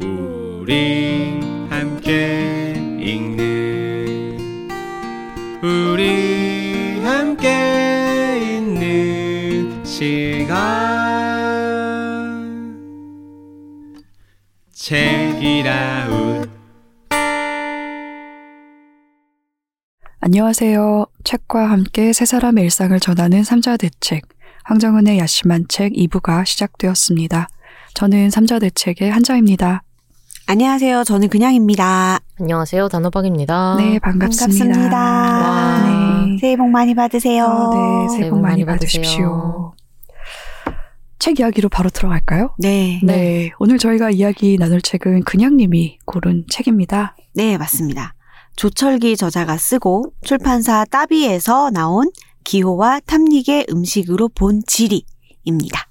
우리 함께 읽는 우리 함께 있는 시간 책이라웃 안녕하세요. 책과 함께 세 사람의 일상을 전하는 삼자대책, 황정은의 야심한 책 2부가 시작되었습니다. 저는 삼자대책의 한자입니다. 안녕하세요. 저는 그냥입니다. 안녕하세요. 단호박입니다. 네, 반갑습니다. 반갑습니다. 와. 네. 새해 복 많이 받으세요. 어, 네, 새해 복 많이 받으세요. 받으십시오. 책 이야기로 바로 들어갈까요? 네. 네. 오늘 저희가 이야기 나눌 책은 그냥님이 고른 책입니다. 네, 맞습니다. 조철기 저자가 쓰고 출판사 따비에서 나온 기호와 탐닉의 음식으로 본 지리입니다.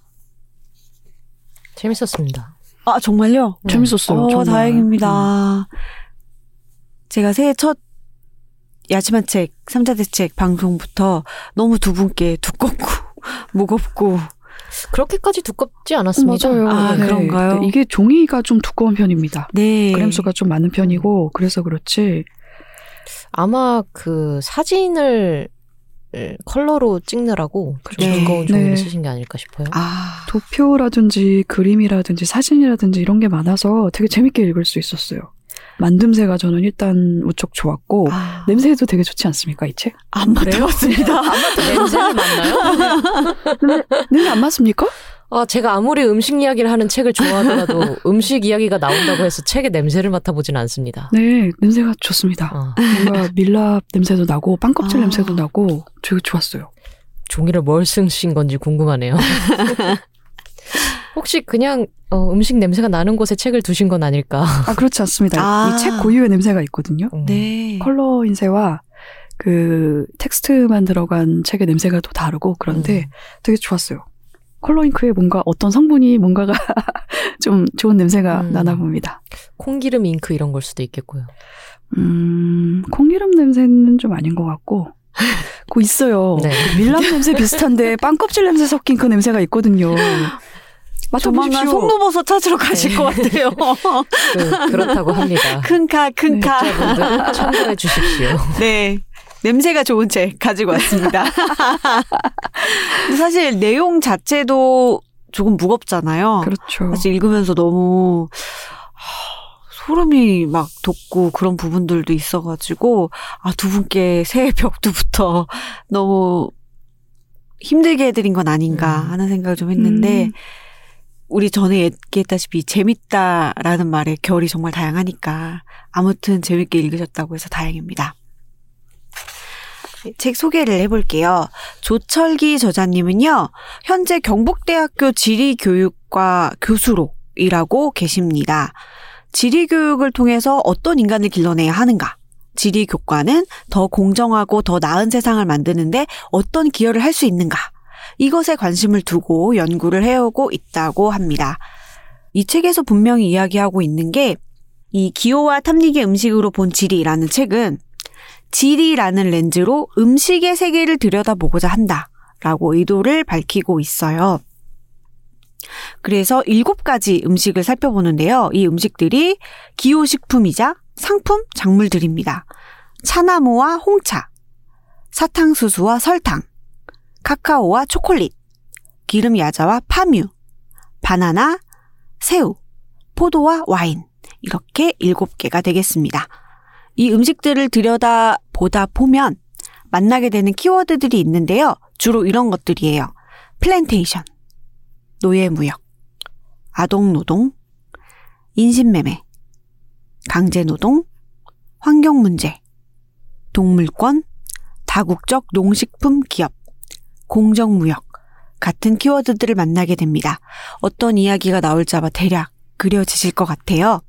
재밌었습니다. 아, 정말요? 네. 재밌었어요. 어, 정말. 음. 다행입니다. 제가 새해 첫 야심한 책, 삼자 대책 방송부터 너무 두 분께 두껍고, 무겁고, 그렇게까지 두껍지 않았습니다. 맞아요. 아, 그런가요? 네, 이게 종이가 좀 두꺼운 편입니다. 네. 그램 수가 좀 많은 편이고 그래서 그렇지 아마 그 사진을 컬러로 찍느라고 좀 네. 두꺼운 종이를 네. 쓰신 게 아닐까 싶어요. 아, 도표라든지 그림이라든지 사진이라든지 이런 게 많아서 되게 재밌게 읽을 수 있었어요. 만듦새가 저는 일단 무척 좋았고 아. 냄새도 되게 좋지 않습니까 이 책? 안 맡아봤습니다. 냄새를 맡나요? 냄새 안 맞습니까? 아, 제가 아무리 음식 이야기를 하는 책을 좋아하더라도 음식 이야기가 나온다고 해서 책의 냄새를 맡아보진 않습니다. 네 냄새가 좋습니다. 어, 뭔가 밀랍 냄새도 나고 빵 껍질 아. 냄새도 나고 되게 좋았어요. 종이를 뭘 쓰신 건지 궁금하네요. 혹시 그냥 어, 음식 냄새가 나는 곳에 책을 두신 건 아닐까? 아 그렇지 않습니다. 아. 이 책 고유의 냄새가 있거든요. 음. 네. 컬러 인쇄와 그 텍스트만 들어간 책의 냄새가 또 다르고 그런데 음. 되게 좋았어요. 컬러 잉크에 뭔가 어떤 성분이 뭔가가 좀 좋은 냄새가 음. 나나 봅니다. 콩기름 잉크 이런 걸 수도 있겠고요. 음, 콩기름 냄새는 좀 아닌 것 같고. 그거 있어요. 네. 그 밀랍 냄새 비슷한데 빵 껍질 냄새 섞인 그 냄새가 있거든요. 조만간. 송로버섯 찾으러 가실 것 같아요. 그, 그렇다고 합니다. 큰카, 큰카. 참고해 주십시오. 네. 냄새가 좋은 책 가지고 왔습니다. 사실 내용 자체도 조금 무겁잖아요. 그렇죠. 사실 읽으면서 너무 하, 소름이 막 돋고 그런 부분들도 있어가지고 아 두 분께 새해 벽두부터 너무 힘들게 해드린 건 아닌가 음. 하는 생각을 좀 했는데 음. 우리 전에 얘기했다시피 재밌다라는 말의 결이 정말 다양하니까 아무튼 재밌게 읽으셨다고 해서 다행입니다. 책 소개를 해볼게요. 조철기 저자님은요, 현재 경북대학교 지리교육과 교수로 일하고 계십니다. 지리교육을 통해서 어떤 인간을 길러내야 하는가? 지리교과는 더 공정하고 더 나은 세상을 만드는데 어떤 기여를 할 수 있는가? 이것에 관심을 두고 연구를 해오고 있다고 합니다. 이 책에서 분명히 이야기하고 있는 게 이 기호와 탐닉의 음식으로 본 지리라는 책은 지리라는 렌즈로 음식의 세계를 들여다보고자 한다 라고 의도를 밝히고 있어요. 그래서 일곱 가지 음식을 살펴보는데요. 이 음식들이 기호식품이자 상품 작물들입니다. 차나무와 홍차, 사탕수수와 설탕, 카카오와 초콜릿, 기름 야자와 팜유, 바나나, 새우, 포도와 와인 이렇게 일곱 개가 되겠습니다. 이 음식들을 들여다 보다 보면 만나게 되는 키워드들이 있는데요. 주로 이런 것들이에요. 플랜테이션, 노예무역, 아동노동, 인신매매, 강제노동, 환경문제, 동물권, 다국적 농식품 기업, 공정무역 같은 키워드들을 만나게 됩니다. 어떤 이야기가 나올지 아마 대략 그려지실 것 같아요.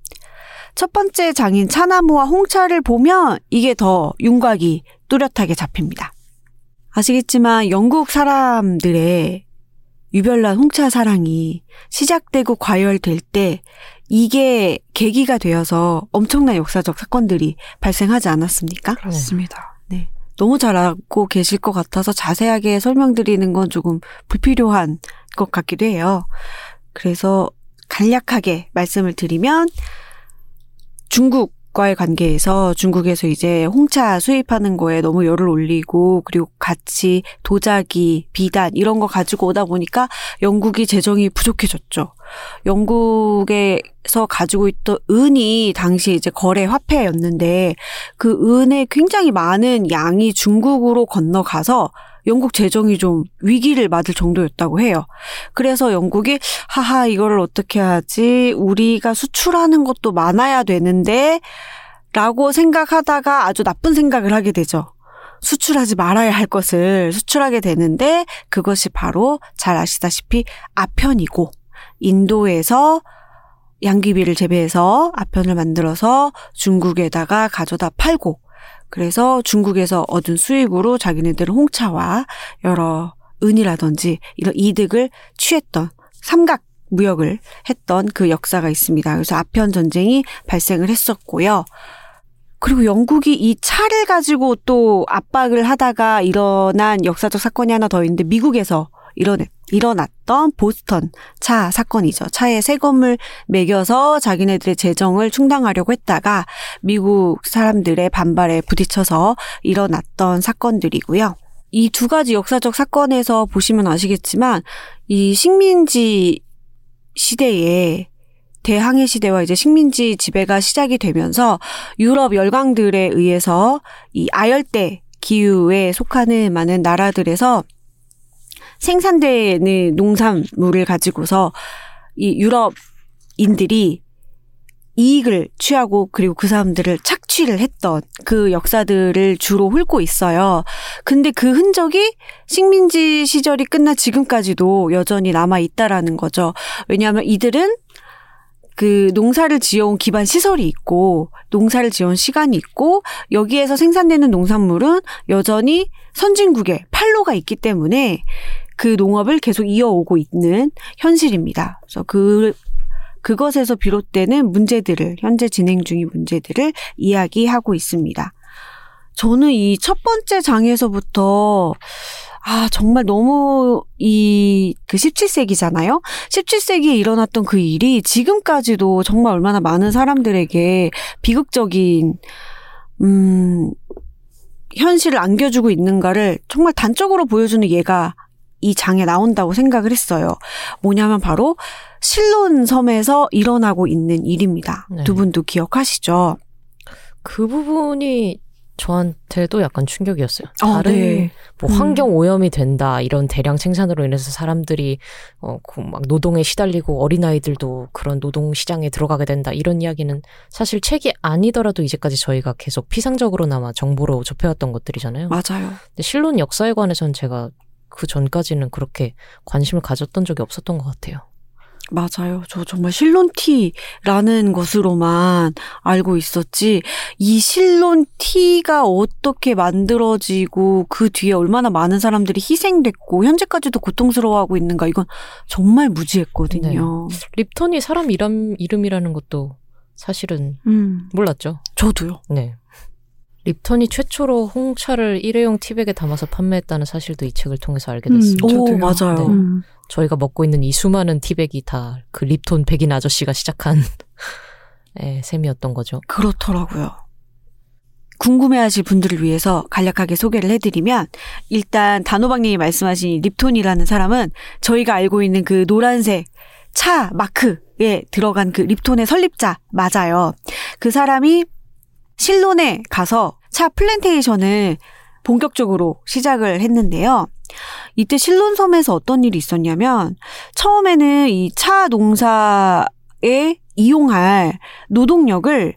첫 번째 장인 차나무와 홍차를 보면 이게 더 윤곽이 뚜렷하게 잡힙니다. 아시겠지만 영국 사람들의 유별난 홍차 사랑이 시작되고 과열될 때 이게 계기가 되어서 엄청난 역사적 사건들이 발생하지 않았습니까? 그렇습니다. 너무 잘 알고 계실 것 같아서 자세하게 설명드리는 건 조금 불필요한 것 같기도 해요. 그래서 간략하게 말씀을 드리면 중국 과의 관계에서 중국에서 이제 홍차 수입하는 거에 너무 열을 올리고 그리고 같이 도자기, 비단 이런 거 가지고 오다 보니까 영국이 재정이 부족해졌죠. 영국에서 가지고 있던 은이 당시 이제 거래 화폐였는데 그 은의 굉장히 많은 양이 중국으로 건너가서 영국 재정이 좀 위기를 맞을 정도였다고 해요. 그래서 영국이 하하 이거를 어떻게 하지? 우리가 수출하는 것도 많아야 되는데 라고 생각하다가 아주 나쁜 생각을 하게 되죠. 수출하지 말아야 할 것을 수출하게 되는데 그것이 바로 잘 아시다시피 아편이고 인도에서 양귀비를 재배해서 아편을 만들어서 중국에다가 가져다 팔고 그래서 중국에서 얻은 수익으로 자기네들은 홍차와 여러 은이라든지 이런 이득을 취했던 삼각 무역을 했던 그 역사가 있습니다. 그래서 아편 전쟁이 발생을 했었고요. 그리고 영국이 이 차를 가지고 또 압박을 하다가 일어난 역사적 사건이 하나 더 있는데 미국에서 일어났, 일어났던 보스턴 차 사건이죠. 차에 세금을 매겨서 자기네들의 재정을 충당하려고 했다가 미국 사람들의 반발에 부딪혀서 일어났던 사건들이고요. 이 두 가지 역사적 사건에서 보시면 아시겠지만 이 식민지 시대에 대항해 시대와 이제 식민지 지배가 시작이 되면서 유럽 열강들에 의해서 이 아열대 기후에 속하는 많은 나라들에서 생산되는 농산물을 가지고서 이 유럽인들이 이익을 취하고 그리고 그 사람들을 착취를 했던 그 역사들을 주로 훑고 있어요. 근데 그 흔적이 식민지 시절이 끝나 지금까지도 여전히 남아 있다라는 거죠. 왜냐하면 이들은 그 농사를 지어온 기반 시설이 있고 농사를 지어온 시간이 있고 여기에서 생산되는 농산물은 여전히 선진국의 팔로가 있기 때문에 그 농업을 계속 이어오고 있는 현실입니다. 그래서 그 그것에서 비롯되는 문제들을 현재 진행 중인 문제들을 이야기하고 있습니다. 저는 이 첫 번째 장에서부터 아, 정말 너무 이 그 17세기잖아요. 17세기에 일어났던 그 일이 지금까지도 정말 얼마나 많은 사람들에게 비극적인 음 현실을 안겨주고 있는가를 정말 단적으로 보여주는 예가 이 장에 나온다고 생각을 했어요. 뭐냐면 바로 실론 섬에서 일어나고 있는 일입니다. 네. 두 분도 기억하시죠? 그 부분이 저한테도 약간 충격이었어요. 어, 다른 네. 뭐 음. 환경 오염이 된다 이런 대량 생산으로 인해서 사람들이 어막 노동에 시달리고 어린 아이들도 그런 노동 시장에 들어가게 된다 이런 이야기는 사실 책이 아니더라도 이제까지 저희가 계속 피상적으로나마 정보로 접해왔던 것들이잖아요. 맞아요. 근데 실론 역사에 관해서는 제가 그 전까지는 그렇게 관심을 가졌던 적이 없었던 것 같아요. 맞아요. 저 정말 실론티라는 것으로만 알고 있었지, 이 실론티가 어떻게 만들어지고 그 뒤에 얼마나 많은 사람들이 희생됐고, 현재까지도 고통스러워하고 있는가, 이건 정말 무지했거든요. 립턴이 사람 이름, 이름이라는 것도 사실은 음, 몰랐죠. 저도요. 네. 립턴이 최초로 홍차를 일회용 티백에 담아서 판매했다는 사실도 이 책을 통해서 알게 됐습니다. 오, 저도요. 맞아요. 네. 음. 저희가 먹고 있는 이 수많은 티백이 다 그 립톤 백인 아저씨가 시작한 예, 셈이었던 거죠. 그렇더라고요. 궁금해하실 분들을 위해서 간략하게 소개를 해드리면 일단 단호박님이 말씀하신 이 립톤이라는 사람은 저희가 알고 있는 그 노란색 차 마크에 들어간 그 립톤의 설립자 맞아요. 그 사람이 실론에 가서 차 플랜테이션을 본격적으로 시작을 했는데요. 이때 실론섬에서 어떤 일이 있었냐면 처음에는 이 차 농사에 이용할 노동력을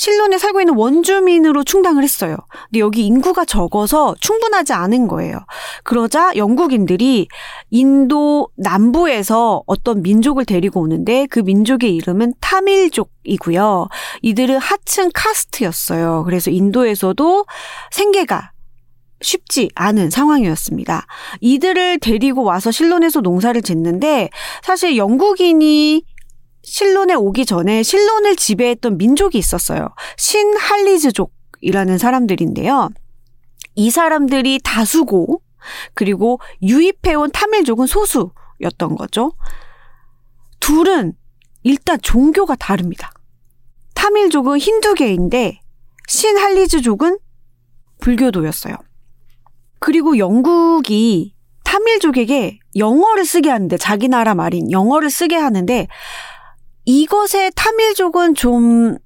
실론에 살고 있는 원주민으로 충당을 했어요. 근데 여기 인구가 적어서 충분하지 않은 거예요. 그러자 영국인들이 인도 남부에서 어떤 민족을 데리고 오는데 그 민족의 이름은 타밀족이고요. 이들은 하층 카스트였어요. 그래서 인도에서도 생계가 쉽지 않은 상황이었습니다. 이들을 데리고 와서 실론에서 농사를 짓는데 사실 영국인이 실론에 오기 전에 실론을 지배했던 민족이 있었어요. 신할리즈족이라는 사람들인데요. 이 사람들이 다수고 그리고 유입해온 타밀족은 소수였던 거죠. 둘은 일단 종교가 다릅니다. 타밀족은 힌두계인데 신할리즈족은 불교도였어요. 그리고 영국이 타밀족에게 영어를 쓰게 하는데 자기 나라 말인 영어를 쓰게 하는데 이것에 타밀족은 좀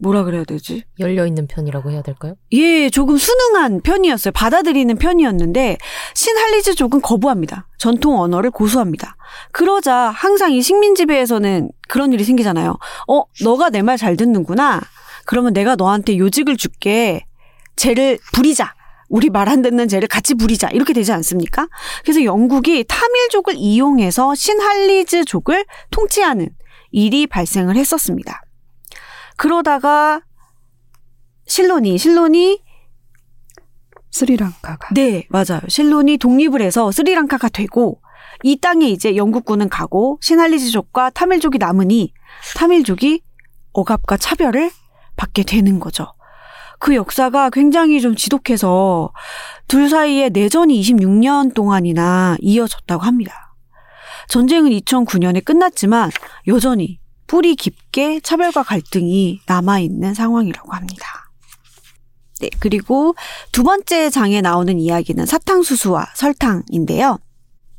뭐라 그래야 되지? 열려 있는 편이라고 해야 될까요? 예, 조금 순응한 편이었어요. 받아들이는 편이었는데 신할리즈 족은 거부합니다. 전통 언어를 고수합니다. 그러자 항상 이 식민 지배에서는 그런 일이 생기잖아요. 어, 너가 내 말 잘 듣는구나. 그러면 내가 너한테 요직을 줄게. 쟤를 부리자. 우리 말 안 듣는 쟤를 같이 부리자. 이렇게 되지 않습니까? 그래서 영국이 타밀족을 이용해서 신할리즈족을 통치하는 일이 발생을 했었습니다. 그러다가 실론이 실론이 스리랑카가 네 맞아요 실론이 독립을 해서 스리랑카가 되고 이 땅에 이제 영국군은 가고 신할리즈족과 타밀족이 남으니 타밀족이 억압과 차별을 받게 되는 거죠. 그 역사가 굉장히 좀 지독해서 둘 사이에 내전이 26년 동안이나 이어졌다고 합니다. 전쟁은 2009년에 끝났지만 여전히 뿌리 깊게 차별과 갈등이 남아있는 상황이라고 합니다. 네, 그리고 두 번째 장에 나오는 이야기는 사탕수수와 설탕인데요.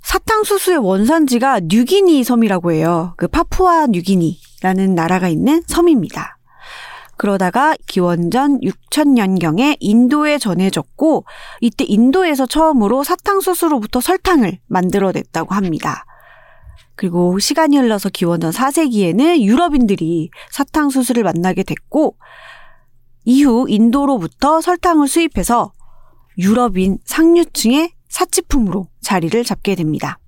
사탕수수의 원산지가 뉴기니 섬이라고 해요. 그 파푸아 뉴기니라는 나라가 있는 섬입니다. 그러다가 기원전 6천년경에 인도에 전해졌고 이때 인도에서 처음으로 사탕수수로부터 설탕을 만들어냈다고 합니다. 그리고 시간이 흘러서 기원전 4세기에는 유럽인들이 사탕수수를 만나게 됐고 이후 인도로부터 설탕을 수입해서 유럽인 상류층의 사치품으로 자리를 잡게 됩니다.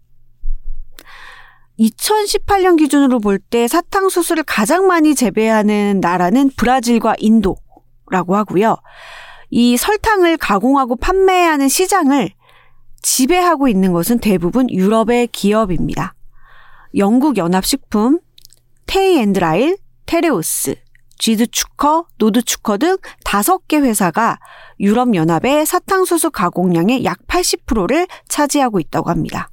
2018년 기준으로 볼 때 사탕수수를 가장 많이 재배하는 나라는 브라질과 인도라고 하고요. 이 설탕을 가공하고 판매하는 시장을 지배하고 있는 것은 대부분 유럽의 기업입니다. 영국 연합식품, 테이앤드라일, 테레오스, 쥐드추커, 노드추커 등 다섯 개 회사가 유럽연합의 사탕수수 가공량의 약 80%를 차지하고 있다고 합니다.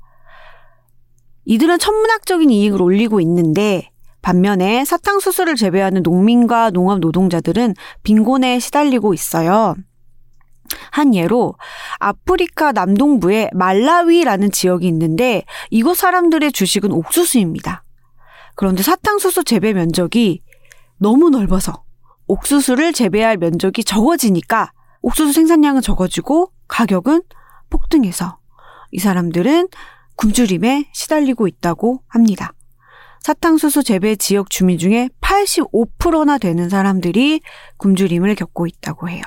이들은 천문학적인 이익을 올리고 있는데 반면에 사탕수수를 재배하는 농민과 농업 노동자들은 빈곤에 시달리고 있어요. 한 예로 아프리카 남동부에 말라위라는 지역이 있는데 이곳 사람들의 주식은 옥수수입니다. 그런데 사탕수수 재배 면적이 너무 넓어서 옥수수를 재배할 면적이 적어지니까 옥수수 생산량은 적어지고 가격은 폭등해서 이 사람들은 굶주림에 시달리고 있다고 합니다. 사탕수수 재배 지역 주민 중에 85%나 되는 사람들이 굶주림을 겪고 있다고 해요.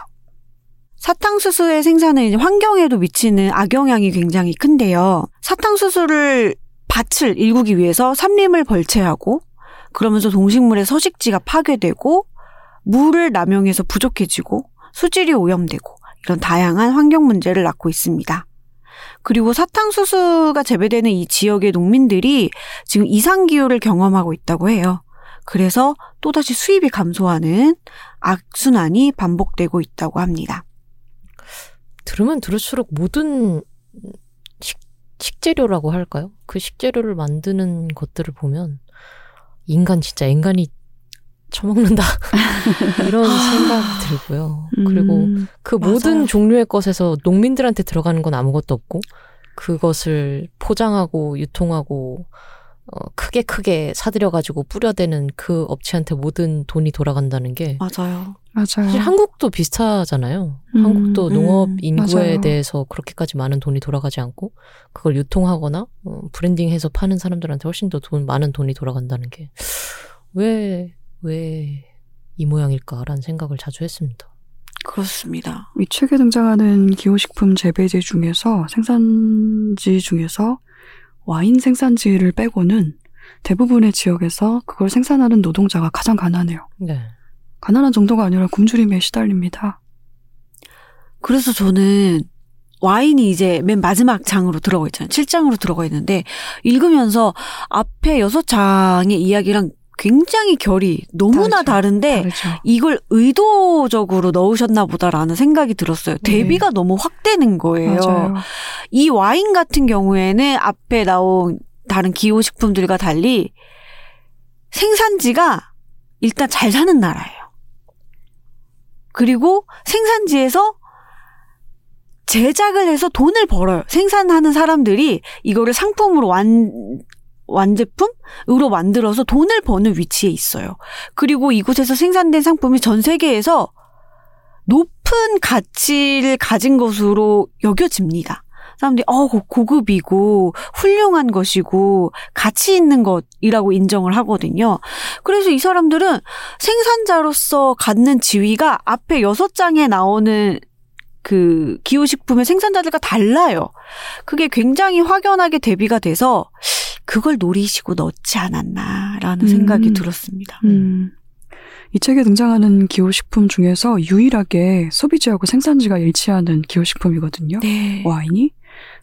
사탕수수의 생산은 환경에도 미치는 악영향이 굉장히 큰데요. 사탕수수를 밭을 일구기 위해서 삼림을 벌채하고 그러면서 동식물의 서식지가 파괴되고 물을 남용해서 부족해지고 수질이 오염되고 이런 다양한 환경 문제를 낳고 있습니다. 그리고 사탕수수가 재배되는 이 지역의 농민들이 지금 이상기후를 경험하고 있다고 해요. 그래서 또다시 수입이 감소하는 악순환이 반복되고 있다고 합니다. 들으면 들을수록 모든 식, 식재료라고 할까요? 그 식재료를 만드는 것들을 보면 인간 진짜 인간이 처먹는다 이런 생각이 들고요. 그리고 음, 그 맞아요. 모든 종류의 것에서 농민들한테 들어가는 건 아무것도 없고 그것을 포장하고 유통하고 어, 크게 크게 사들여가지고 뿌려대는 그 업체한테 모든 돈이 돌아간다는 게 맞아요. 사실 맞아요. 한국도 비슷하잖아요. 음, 한국도 음, 농업 인구에 맞아요. 대해서 그렇게까지 많은 돈이 돌아가지 않고 그걸 유통하거나 어, 브랜딩해서 파는 사람들한테 훨씬 더 돈 많은 돈이 돌아간다는 게 왜 왜 이 모양일까라는 생각을 자주 했습니다. 그렇습니다. 이 책에 등장하는 기호식품 재배지 중에서 생산지 중에서 와인 생산지를 빼고는 대부분의 지역에서 그걸 생산하는 노동자가 가장 가난해요. 네. 가난한 정도가 아니라 굶주림에 시달립니다. 그래서 저는 와인이 이제 맨 마지막 장으로 들어가 있잖아요. 7장으로 들어가 있는데 읽으면서 앞에 여섯 장의 이야기랑 굉장히 결이 너무나 다르죠. 다른데 다르죠. 이걸 의도적으로 넣으셨나 보다라는 생각이 들었어요. 대비가 너무 확 되는 거예요. 네. 맞아요. 이 와인 같은 경우에는 앞에 나온 다른 기호식품들과 달리 생산지가 일단 잘 사는 나라예요. 그리고 생산지에서 제작을 해서 돈을 벌어요. 생산하는 사람들이 이거를 상품으로 완, 완제품으로 만들어서 돈을 버는 위치에 있어요. 그리고 이곳에서 생산된 상품이 전 세계에서 높은 가치를 가진 것으로 여겨집니다. 사람들이 어 고- 고급이고 훌륭한 것이고 가치 있는 것이라고 인정을 하거든요. 그래서 이 사람들은 생산자로서 갖는 지위가 앞에 여섯 장에 나오는 그 기호식품의 생산자들과 달라요. 그게 굉장히 확연하게 대비가 돼서 그걸 노리시고 넣지 않았나라는 음. 생각이 들었습니다. 음. 이 책에 등장하는 기호식품 중에서 유일하게 소비지하고 생산지가 일치하는 기호식품이거든요. 네. 와인이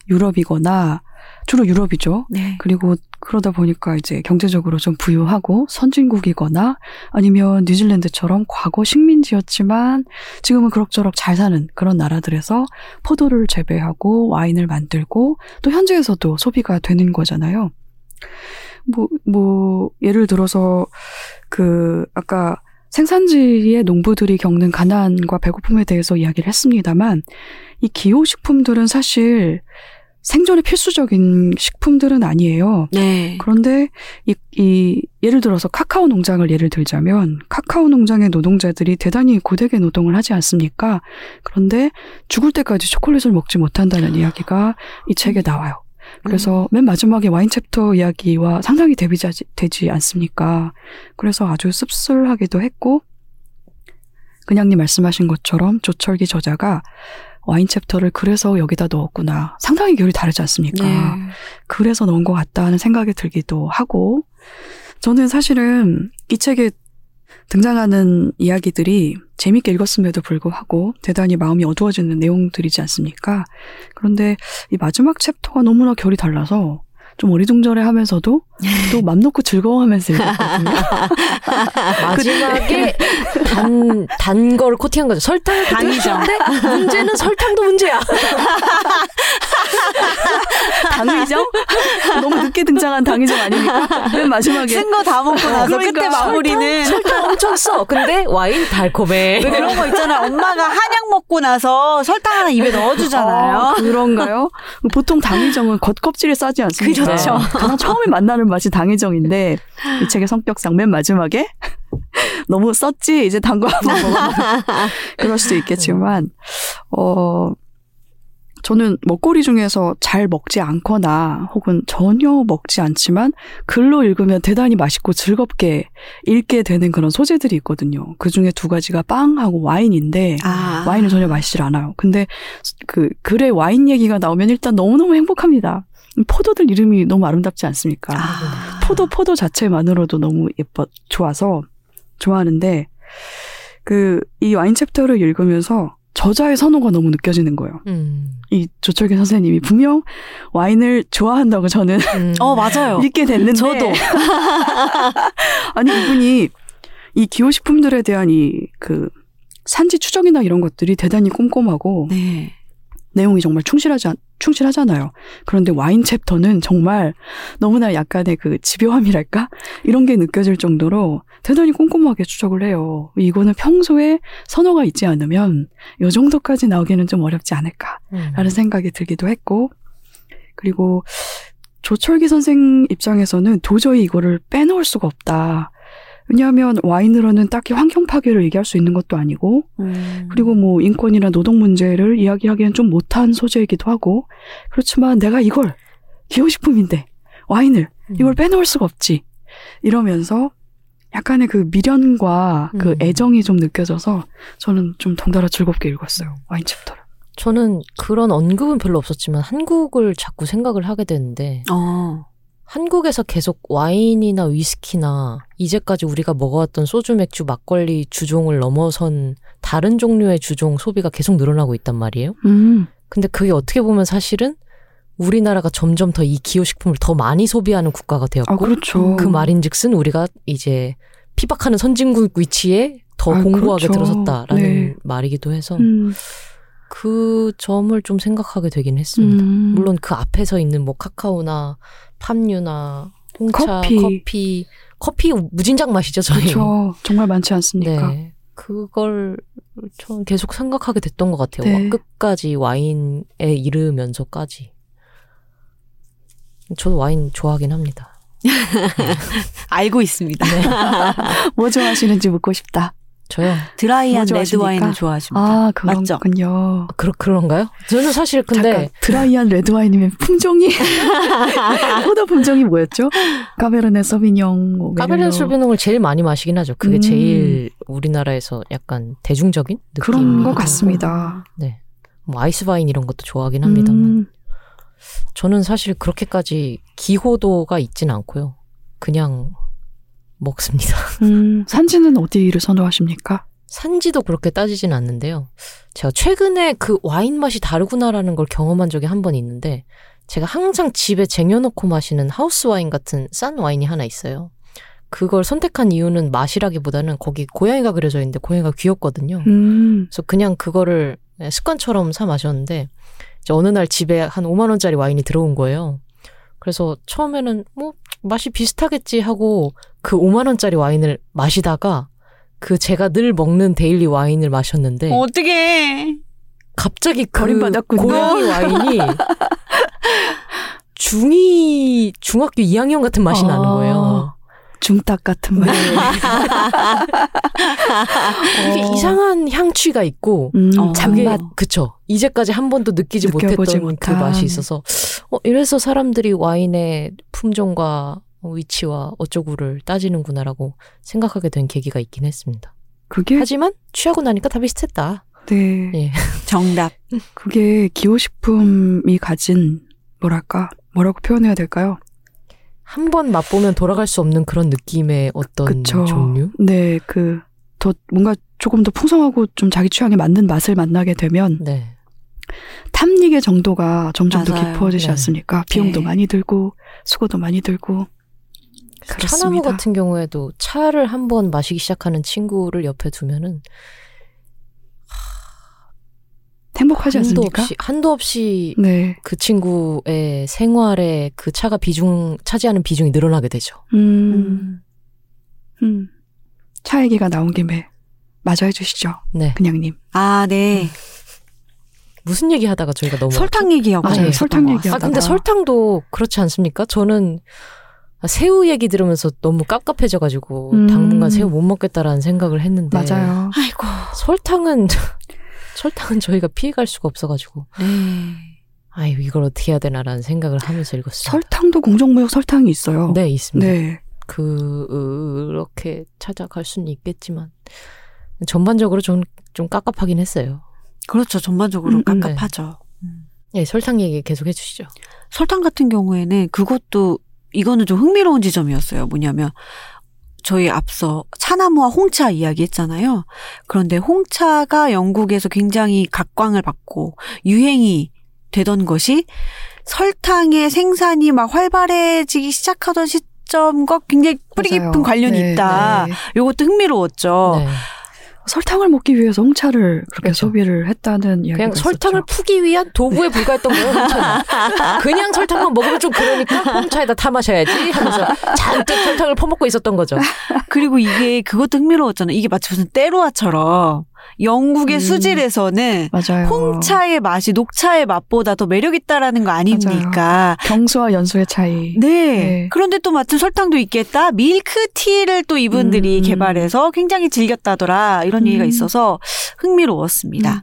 유럽이거나 주로 유럽이죠. 네. 그리고 그러다 보니까 이제 경제적으로 좀 부유하고 선진국이거나 아니면 뉴질랜드처럼 과거 식민지였지만 지금은 그럭저럭 잘 사는 그런 나라들에서 포도를 재배하고 와인을 만들고 또 현지에서도 소비가 되는 거잖아요. 뭐, 뭐, 예를 들어서 그, 아까 생산지의 농부들이 겪는 가난과 배고픔에 대해서 이야기를 했습니다만 이 기호식품들은 사실 생존에 필수적인 식품들은 아니에요. 네. 그런데 이, 이 예를 들어서 카카오 농장을 예를 들자면 카카오 농장의 노동자들이 대단히 고되게 노동을 하지 않습니까? 그런데 죽을 때까지 초콜릿을 먹지 못한다는 이야기가 이 책에 나와요. 그래서 맨 마지막에 와인 챕터 이야기와 상당히 대비되지 않습니까? 그래서 아주 씁쓸하기도 했고 그냥님 말씀하신 것처럼 조철기 저자가 와인 챕터를 그래서 여기다 넣었구나. 상당히 결이 다르지 않습니까? 네. 그래서 넣은 것 같다 하는 생각이 들기도 하고, 저는 사실은 이 책에 등장하는 이야기들이 재밌게 읽었음에도 불구하고 대단히 마음이 어두워지는 내용들이지 않습니까? 그런데 이 마지막 챕터가 너무나 결이 달라서 좀 어리둥절해 하면서도 또 맘 놓고 즐거워하면서 읽었거든요. 마지막에 단, 단걸 코팅한 거죠. 설탕을. 코팅했는데 문제는 설탕도 문제야. 당위정? 너무 늦게 등장한 당위정 아닙니까? 맨 마지막에. 쓴 거 다 먹고 나서 그러니까 끝에 마무리는 설탕 엄청 써. 근데 와인 달콤해. 왜 그런 거 있잖아요. 엄마가 한약 먹고 나서 설탕 하나 입에 넣어주잖아요. 어, 그런가요? 보통 당위정은 겉껍질에 싸지 않습니까? 그렇죠. 가장 처음에 만나는 맛이 당위정인데 이 책의 성격상 맨 마지막에 너무 썼지 이제 단거 한번 먹어보면 그럴 수도 있겠지만 어 저는 먹거리 중에서 잘 먹지 않거나 혹은 전혀 먹지 않지만 글로 읽으면 대단히 맛있고 즐겁게 읽게 되는 그런 소재들이 있거든요. 그 중에 두 가지가 빵하고 와인인데 아. 와인은 전혀 마시질 않아요. 근데 그 글에 와인 얘기가 나오면 일단 너무너무 행복합니다. 포도들 이름이 너무 아름답지 않습니까? 아. 포도 포도 자체만으로도 너무 예뻐 좋아서 좋아하는데 그 이 와인 챕터를 읽으면서 저자의 선호가 너무 느껴지는 거예요. 음. 이 조철기 선생님이 분명 와인을 좋아한다고 저는 음. 어, 맞아요. 읽게 됐는데 저도. 아니 이분이 이 기호식품들에 대한 이 그 산지 추정이나 이런 것들이 대단히 꼼꼼하고 네. 내용이 정말 충실하지 않- 충실하잖아요. 그런데 와인 챕터는 정말 너무나 약간의 그 집요함이랄까 이런 게 느껴질 정도로 대단히 꼼꼼하게 추적을 해요. 이거는 평소에 선호가 있지 않으면 이 정도까지 나오기는 좀 어렵지 않을까라는 음. 생각이 들기도 했고 그리고 조철기 선생 입장에서는 도저히 이거를 빼놓을 수가 없다. 왜냐하면 와인으로는 딱히 환경 파괴를 얘기할 수 있는 것도 아니고 음. 그리고 뭐 인권이나 노동 문제를 이야기하기엔 좀 못한 소재이기도 하고 그렇지만 내가 이걸 기호식품인데 와인을 이걸 빼놓을 수가 없지 이러면서 약간의 그 미련과 그 음. 애정이 좀 느껴져서 저는 좀 덩달아 즐겁게 읽었어요 와인 챕터를 저는 그런 언급은 별로 없었지만 한국을 자꾸 생각을 하게 되는데 어. 한국에서 계속 와인이나 위스키나 이제까지 우리가 먹어왔던 소주, 맥주, 막걸리 주종을 넘어선 다른 종류의 주종 소비가 계속 늘어나고 있단 말이에요. 음. 근데 그게 어떻게 보면 사실은 우리나라가 점점 더 이 기호식품을 더 많이 소비하는 국가가 되었고 아 그렇죠 그 말인즉슨 우리가 이제 피박하는 선진국 위치에 더 아, 공고하게 그렇죠. 들어섰다라는 네. 말이기도 해서 음. 그 점을 좀 생각하게 되긴 했습니다. 음. 물론 그 앞에 서 있는 뭐 카카오나 팜유나 홍차, 커피. 커피. 커피 무진장 마시죠 저희. 그렇죠. 정말 많지 않습니까? 네. 그걸 전 계속 생각하게 됐던 것 같아요. 네. 와, 끝까지 와인에 이르면서까지. 저도 와인 좋아하긴 합니다. 알고 있습니다. 네. 뭐 좋아하시는지 묻고 싶다. 저요. 드라이한 뭐 레드? 와인을 좋아하십니다. 아, 맞죠? 그렇군요. 그, 그런가요? 저는 사실 근데 잠깐 드라이한 레드 와인이면 품종이 포도 품종이 뭐였죠? 까베르네 소비뇽, 뭐 까베르네 메를로. 소비뇽을 제일 많이 마시긴 하죠. 그게 음. 제일 우리나라에서 약간 대중적인 느낌. 그런 것 같습니다. 네. 뭐 아이스 와인 이런 것도 좋아하긴 합니다만 음, 저는 사실 그렇게까지 기호도가 있진 않고요. 그냥 먹습니다. 음, 산지는 어디를 선호하십니까? 산지도 그렇게 따지진 않는데요. 제가 최근에 그 와인 맛이 다르구나라는 걸 경험한 적이 한 번 있는데 제가 항상 집에 쟁여놓고 마시는 하우스 와인 같은 싼 와인이 하나 있어요. 그걸 선택한 이유는 맛이라기보다는 거기 고양이가 그려져 있는데 고양이가 귀엽거든요. 음, 그래서 그냥 그거를 습관처럼 사 마셨는데 이제 어느 날 집에 한 5만 원짜리 와인이 들어온 거예요. 그래서 처음에는 뭐 맛이 비슷하겠지 하고 그 5만 원짜리 와인을 마시다가 그 제가 늘 먹는 daily 와인을 마셨는데 어떻게? 갑자기 그 버림받았군요. 고양이 와인이 중이 중학교 2학년 같은 맛이 나는 아, 거예요. 중딩 같은 맛. 이게 어. 이상한 향취가 있고 음, 어. 잔맛. 그쵸. 이제까지 한 번도 느끼지 못했던 그 못한. 맛이 있어서 어 이래서 사람들이 와인의 품종과 위치와 어쩌구를 따지는구나라고 생각하게 된 계기가 있긴 했습니다. 그게 하지만 취하고 나니까 다 비슷했다. 네, 예. 정답. 그게 기호식품이 가진 뭐랄까 뭐라고 표현해야 될까요? 한 번 맛보면 돌아갈 수 없는 그런 느낌의 어떤 그쵸. 종류? 네, 그 더 뭔가 조금 더 풍성하고 좀 자기 취향에 맞는 맛을 만나게 되면 네. 탐닉의 정도가 점점 더 맞아요. 깊어지지 네. 않습니까? 비용도 네. 많이 들고 수고도 많이 들고 그렇습니다. 같은 경우에도 차를 한 번 마시기 시작하는 친구를 옆에 두면은 행복하지 한도 않습니까? 없이 한도 없이 네, 그 친구의 생활에 그 차가 비중 차지하는 비중이 늘어나게 되죠. 음, 음. 차 얘기가 나온 김에 마저 해주시죠, 네. 그냥님. 아, 네. 무슨 얘기 하다가 저희가 너무 설탕 얘기하고 아, 좀 네, 설탕 것 얘기 하다가. 아 근데 설탕도 그렇지 않습니까? 저는 새우 얘기 들으면서 너무 깝깝해져가지고 음. 당분간 새우 못 먹겠다라는 생각을 했는데 맞아요. 아이고. 설탕은 설탕은 저희가 피해갈 수가 없어가지고 네. 아유 이걸 어떻게 해야 되나라는 생각을 하면서 읽었어요. 설탕도 공정무역 설탕이 있어요. 네 있습니다. 네. 그렇게 찾아갈 수는 있겠지만 전반적으로 좀 좀 깝깝하긴 했어요. 그렇죠. 전반적으로 음, 음, 깝깝하죠. 예, 설탕 얘기 계속 해주시죠. 설탕 같은 경우에는 그것도 이거는 좀 흥미로운 지점이었어요. 뭐냐면 저희 앞서 차나무와 홍차 이야기 했잖아요. 그런데 홍차가 영국에서 굉장히 각광을 받고 유행이 되던 것이 설탕의 생산이 막 활발해지기 시작하던 시점과 굉장히 뿌리 맞아요. 깊은 관련이 네, 있다. 네. 이것도 흥미로웠죠. 네. 설탕을 먹기 위해서 홍차를 그렇게 그렇죠. 소비를 했다는 이야기가 그냥 설탕을 있었죠. 푸기 위한 도구에 불과했던 거예요, 홍차는. 그냥 설탕만 먹으면 좀 그러니까 홍차에다 타 마셔야지 하면서 잔뜩 설탕을 퍼먹고 있었던 거죠. 그리고 이게 그것도 흥미로웠잖아요. 이게 마치 무슨 때루아처럼 영국의 음. 수질에서는 맞아요. 홍차의 맛이 녹차의 맛보다 더 매력 있다라는 거 아닙니까? 경수와 연수의 차이. 네. 네. 그런데 또 마침 설탕도 있겠다. 밀크티를 또 이분들이 음. 개발해서 굉장히 즐겼다더라. 이런 얘기가 음. 있어서 흥미로웠습니다. 음.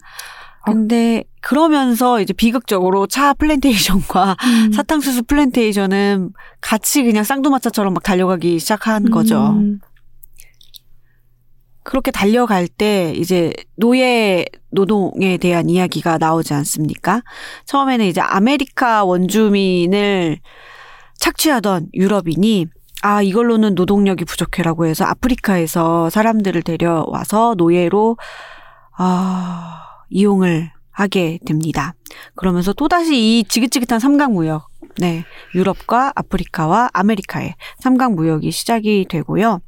근데 그러면서 이제 비극적으로 차 플랜테이션과 음. 사탕수수 플랜테이션은 같이 그냥 쌍두마차처럼 막 달려가기 시작한 거죠. 음. 그렇게 달려갈 때 이제 노예 노동에 대한 이야기가 나오지 않습니까? 처음에는 이제 아메리카 원주민을 착취하던 유럽인이 아, 이걸로는 노동력이 부족해라고 해서 아프리카에서 사람들을 데려와서 노예로 아, 이용을 하게 됩니다. 그러면서 또다시 이 지긋지긋한 삼각무역, 네, 유럽과 아프리카와 아메리카의 삼각무역이 시작이 되고요.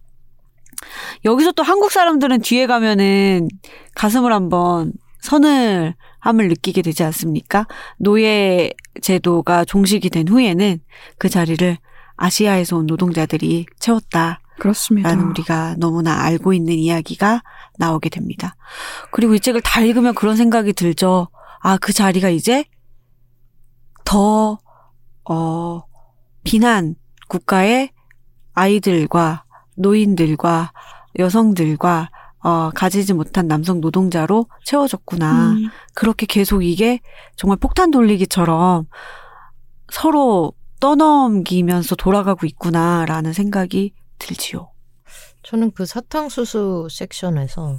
여기서 또 한국 사람들은 뒤에 가면은 가슴을 한번 서늘함을 느끼게 되지 않습니까? 노예 제도가 종식이 된 후에는 그 자리를 아시아에서 온 노동자들이 채웠다. 그렇습니다. 라는 우리가 너무나 알고 있는 이야기가 나오게 됩니다. 그리고 이 책을 다 읽으면 그런 생각이 들죠. 아, 그 자리가 이제 더, 어, 비난 국가의 아이들과 노인들과 여성들과 어, 가지지 못한 남성 노동자로 채워졌구나. 음, 그렇게 계속 이게 정말 폭탄 돌리기처럼 서로 떠넘기면서 돌아가고 있구나라는 생각이 들지요. 저는 그 사탕수수 섹션에서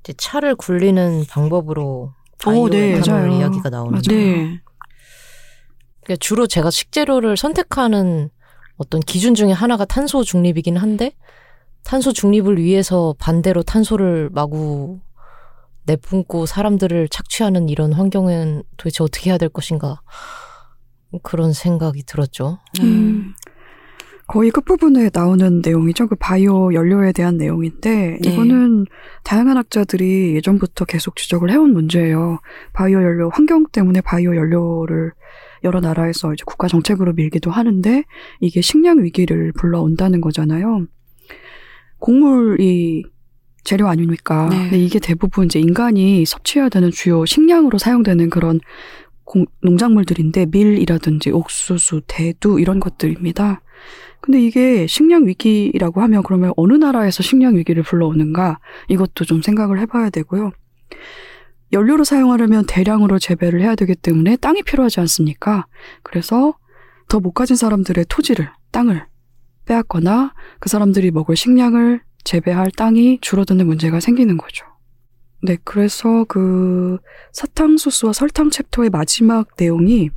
이제 차를 굴리는 방법으로 바이오 오, 네. 에탄올. 이야기가 나오는데 맞아요. 그러니까 주로 제가 식재료를 선택하는 어떤 기준 중에 하나가 탄소 중립이긴 한데 탄소 중립을 위해서 반대로 탄소를 마구 내뿜고 사람들을 착취하는 이런 환경은 도대체 어떻게 해야 될 것인가 그런 생각이 들었죠. 음, 거의 끝부분에 나오는 내용이죠. 그 바이오 연료에 대한 내용인데 네. 이거는 다양한 학자들이 예전부터 계속 지적을 해온 문제예요. 바이오 연료 환경 때문에 바이오 연료를 여러 나라에서 이제 국가 정책으로 밀기도 하는데 이게 식량 위기를 불러온다는 거잖아요. 곡물이 재료 아닙니까? 네. 근데 이게 대부분 이제 인간이 섭취해야 되는 주요 식량으로 사용되는 그런 공- 농작물들인데 밀이라든지 옥수수, 대두 이런 것들입니다. 근데 이게 식량 위기라고 하면 그러면 어느 나라에서 식량 위기를 불러오는가 이것도 좀 생각을 해봐야 되고요. 연료로 사용하려면 대량으로 재배를 해야 되기 때문에 땅이 필요하지 않습니까? 그래서 더 못 가진 사람들의 토지를, 땅을 빼앗거나 그 사람들이 먹을 식량을 재배할 땅이 줄어드는 문제가 생기는 거죠. 네, 그래서 그 사탕수수와 설탕 챕터의 마지막 내용이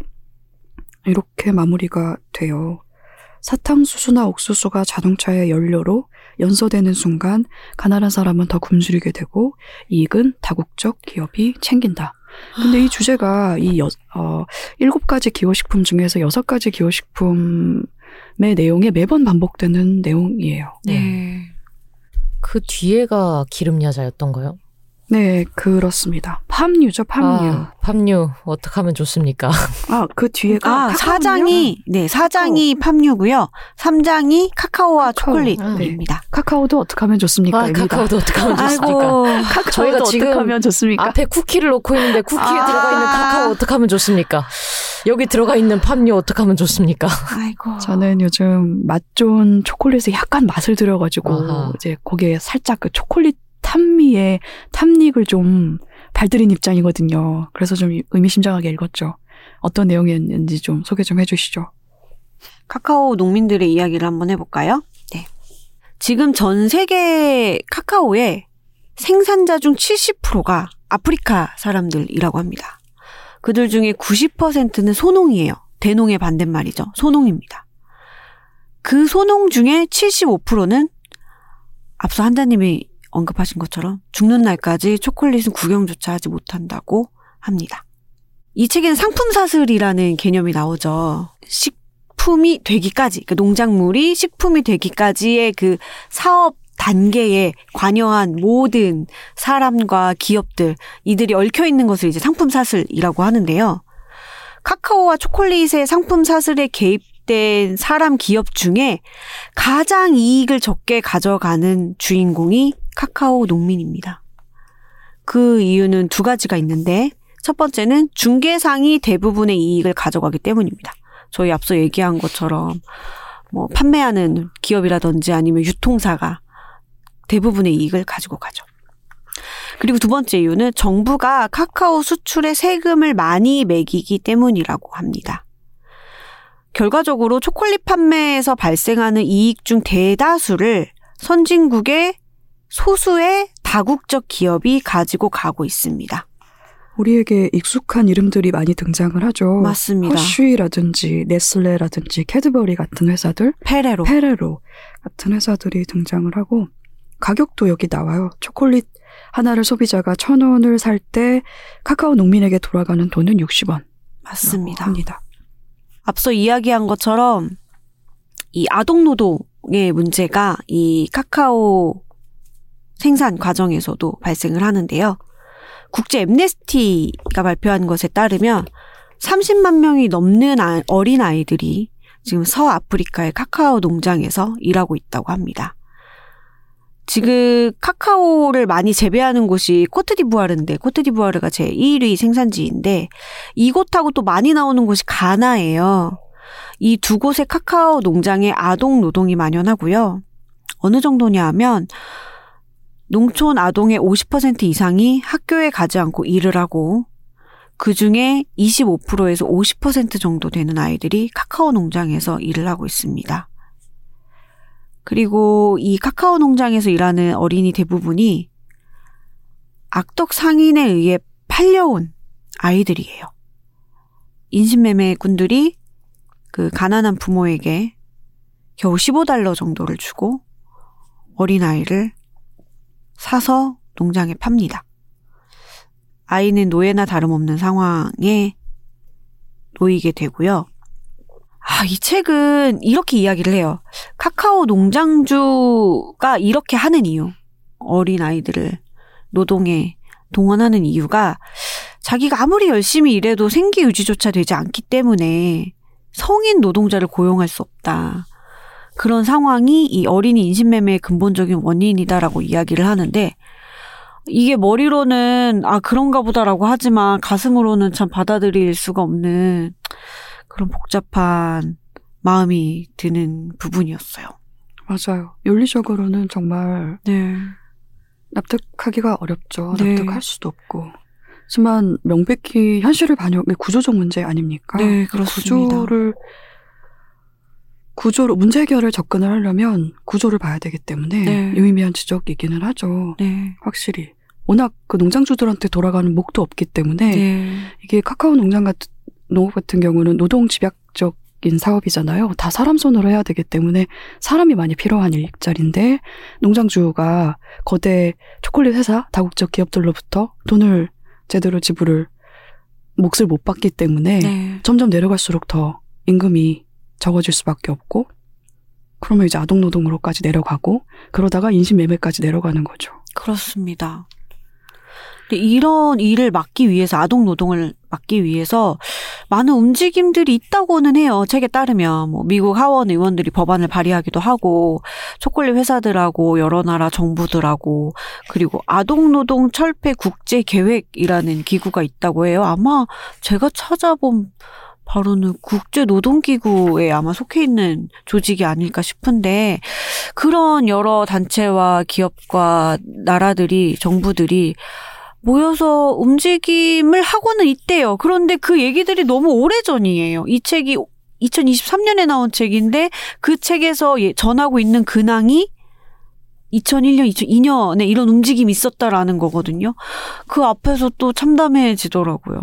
이렇게 마무리가 돼요. 사탕수수나 옥수수가 자동차의 연료로 연소되는 순간 가난한 사람은 더 굶주리게 되고 이익은 다국적 기업이 챙긴다. 근데 이 주제가 이 여, 어, 일곱 가지 기호식품 중에서 여섯 가지 기호식품의 내용에 매번 반복되는 내용이에요. 네. 그 뒤에가 기름 야자였던가요? 네, 그렇습니다. 팜유죠, 팜유. 아, 팜유 어떻게 하면 좋습니까? 아, 그 뒤에가 아? 사장이, 네, 사장이 팜유고요. 삼장이 카카오와 카카오. 초콜릿입니다. 카카오도 어떻게 하면 좋습니까? 아, 카카오도 어떻게 하면 좋습니까? 아이고, 저희가 어떻게 지금 하면 좋습니까? 앞에 쿠키를 놓고 있는데 쿠키에 아. 들어가 있는 카카오 어떻게 하면 좋습니까? 여기 들어가 있는 팜유 어떻게 하면 좋습니까? 아이고. 저는 요즘 맛 좋은 초콜릿에 약간 맛을 들여가지고 아하. 이제 거기에 살짝 그 초콜릿 탐미의 탐닉을 좀 발들인 입장이거든요. 그래서 좀 의미심장하게 읽었죠. 어떤 내용이었는지 좀 소개 좀 해주시죠. 카카오 농민들의 이야기를 한번 해볼까요? 네. 지금 전 세계 카카오의 생산자 중 70%가 아프리카 사람들이라고 합니다. 그들 중에 90%는 소농이에요. 대농의 반대말이죠. 소농입니다. 그 소농 중에 75%는 앞서 한자님이 언급하신 것처럼 죽는 날까지 초콜릿은 구경조차 하지 못한다고 합니다. 이 책에는 상품 사슬이라는 개념이 나오죠. 식품이 되기까지, 그 농작물이 식품이 되기까지의 그 사업 단계에 관여한 모든 사람과 기업들, 이들이 얽혀 있는 것을 이제 상품 사슬이라고 하는데요. 카카오와 초콜릿의 상품 사슬에 개입된 사람 기업 중에 가장 이익을 적게 가져가는 주인공이 카카오 농민입니다. 그 이유는 두 가지가 있는데 첫 번째는 중개상이 대부분의 이익을 가져가기 때문입니다. 저희 앞서 얘기한 것처럼 뭐 판매하는 기업이라든지 아니면 유통사가 대부분의 이익을 가지고 가죠. 그리고 두 번째 이유는 정부가 카카오 수출에 세금을 많이 매기기 때문이라고 합니다. 결과적으로 초콜릿 판매에서 발생하는 이익 중 대다수를 선진국의 소수의 다국적 기업이 가지고 가고 있습니다. 우리에게 익숙한 이름들이 많이 등장을 하죠. 맞습니다. 허쉬라든지 네슬레라든지 캐드버리 같은 회사들, 페레로. 페레로 같은 회사들이 등장을 하고 가격도 여기 나와요. 초콜릿 하나를 소비자가 천 원을 살 때 카카오 농민에게 돌아가는 돈은 60원. 맞습니다. 합니다. 앞서 이야기한 것처럼 이 아동 노동의 문제가 이 카카오 생산 과정에서도 발생을 하는데요. 국제 엠네스티가 발표한 것에 따르면 30만 명이 넘는 아- 어린 아이들이 지금 서아프리카의 카카오 농장에서 일하고 있다고 합니다. 지금 카카오를 많이 재배하는 곳이 코트디부아르인데 코트디부아르가 제 1위 생산지인데 이곳하고 또 많이 나오는 곳이 가나예요. 이 두 곳의 카카오 농장에 아동 노동이 만연하고요. 어느 정도냐 하면 농촌 아동의 50% 이상이 학교에 가지 않고 일을 하고 그 중에 25%에서 50% 정도 되는 아이들이 카카오 농장에서 일을 하고 있습니다. 그리고 이 카카오 농장에서 일하는 어린이 대부분이 악덕 상인에 의해 팔려온 아이들이에요. 인신매매 군들이 그 가난한 부모에게 겨우 15달러 정도를 주고 어린아이를 사서 농장에 팝니다. 아이는 노예나 다름없는 상황에 놓이게 되고요. 아, 이 책은 이렇게 이야기를 해요. 카카오 농장주가 이렇게 하는 이유. 어린 아이들을 노동에 동원하는 이유가 자기가 아무리 열심히 일해도 생계 유지조차 되지 않기 때문에 성인 노동자를 고용할 수 없다. 그런 상황이 이 어린이 인신매매의 근본적인 원인이다라고 이야기를 하는데 이게 머리로는 아 그런가 보다라고 하지만 가슴으로는 참 받아들일 수가 없는 그런 복잡한 마음이 드는 부분이었어요. 맞아요. 윤리적으로는 정말 네. 납득하기가 어렵죠. 네. 납득할 수도 없고. 하지만 명백히 현실을 반영, 네, 구조적 문제 아닙니까? 네, 그렇습니다. 구조를 구조로 문제 해결을 접근을 하려면 구조를 봐야 되기 때문에 네. 유의미한 지적이기는 하죠. 네. 확실히 워낙 그 농장주들한테 돌아가는 목도 없기 때문에 네. 이게 카카오 농장 같은 농업 같은 경우는 노동 집약적 인 사업이잖아요. 다 사람 손으로 해야 되기 때문에 사람이 많이 필요한 일자리인데 농장주가 거대 초콜릿 회사 다국적 기업들로부터 돈을 제대로 지불을 몫을 못 받기 때문에 네. 점점 내려갈수록 더 임금이 적어질 수밖에 없고 그러면 이제 아동 노동으로까지 내려가고 그러다가 인신매매까지 내려가는 거죠. 그렇습니다. 이런 일을 막기 위해서 아동 노동을 막기 위해서 많은 움직임들이 있다고는 해요. 책에 따르면 뭐 미국 하원 의원들이 법안을 발의하기도 하고 초콜릿 회사들하고 여러 나라 정부들하고 그리고 아동 노동 철폐 국제 계획이라는 기구가 있다고 해요. 아마 제가 찾아본 바로는 국제 노동 기구에 아마 속해 있는 조직이 아닐까 싶은데 그런 여러 단체와 기업과 나라들이 정부들이 모여서 움직임을 하고는 있대요. 그런데 그 얘기들이 너무 오래전이에요. 이 책이 2023년에 나온 책인데 그 책에서 예- 전하고 있는 근황이 2001년, 2002년에 이런 움직임이 있었다라는 거거든요. 그 앞에서 또 참담해지더라고요.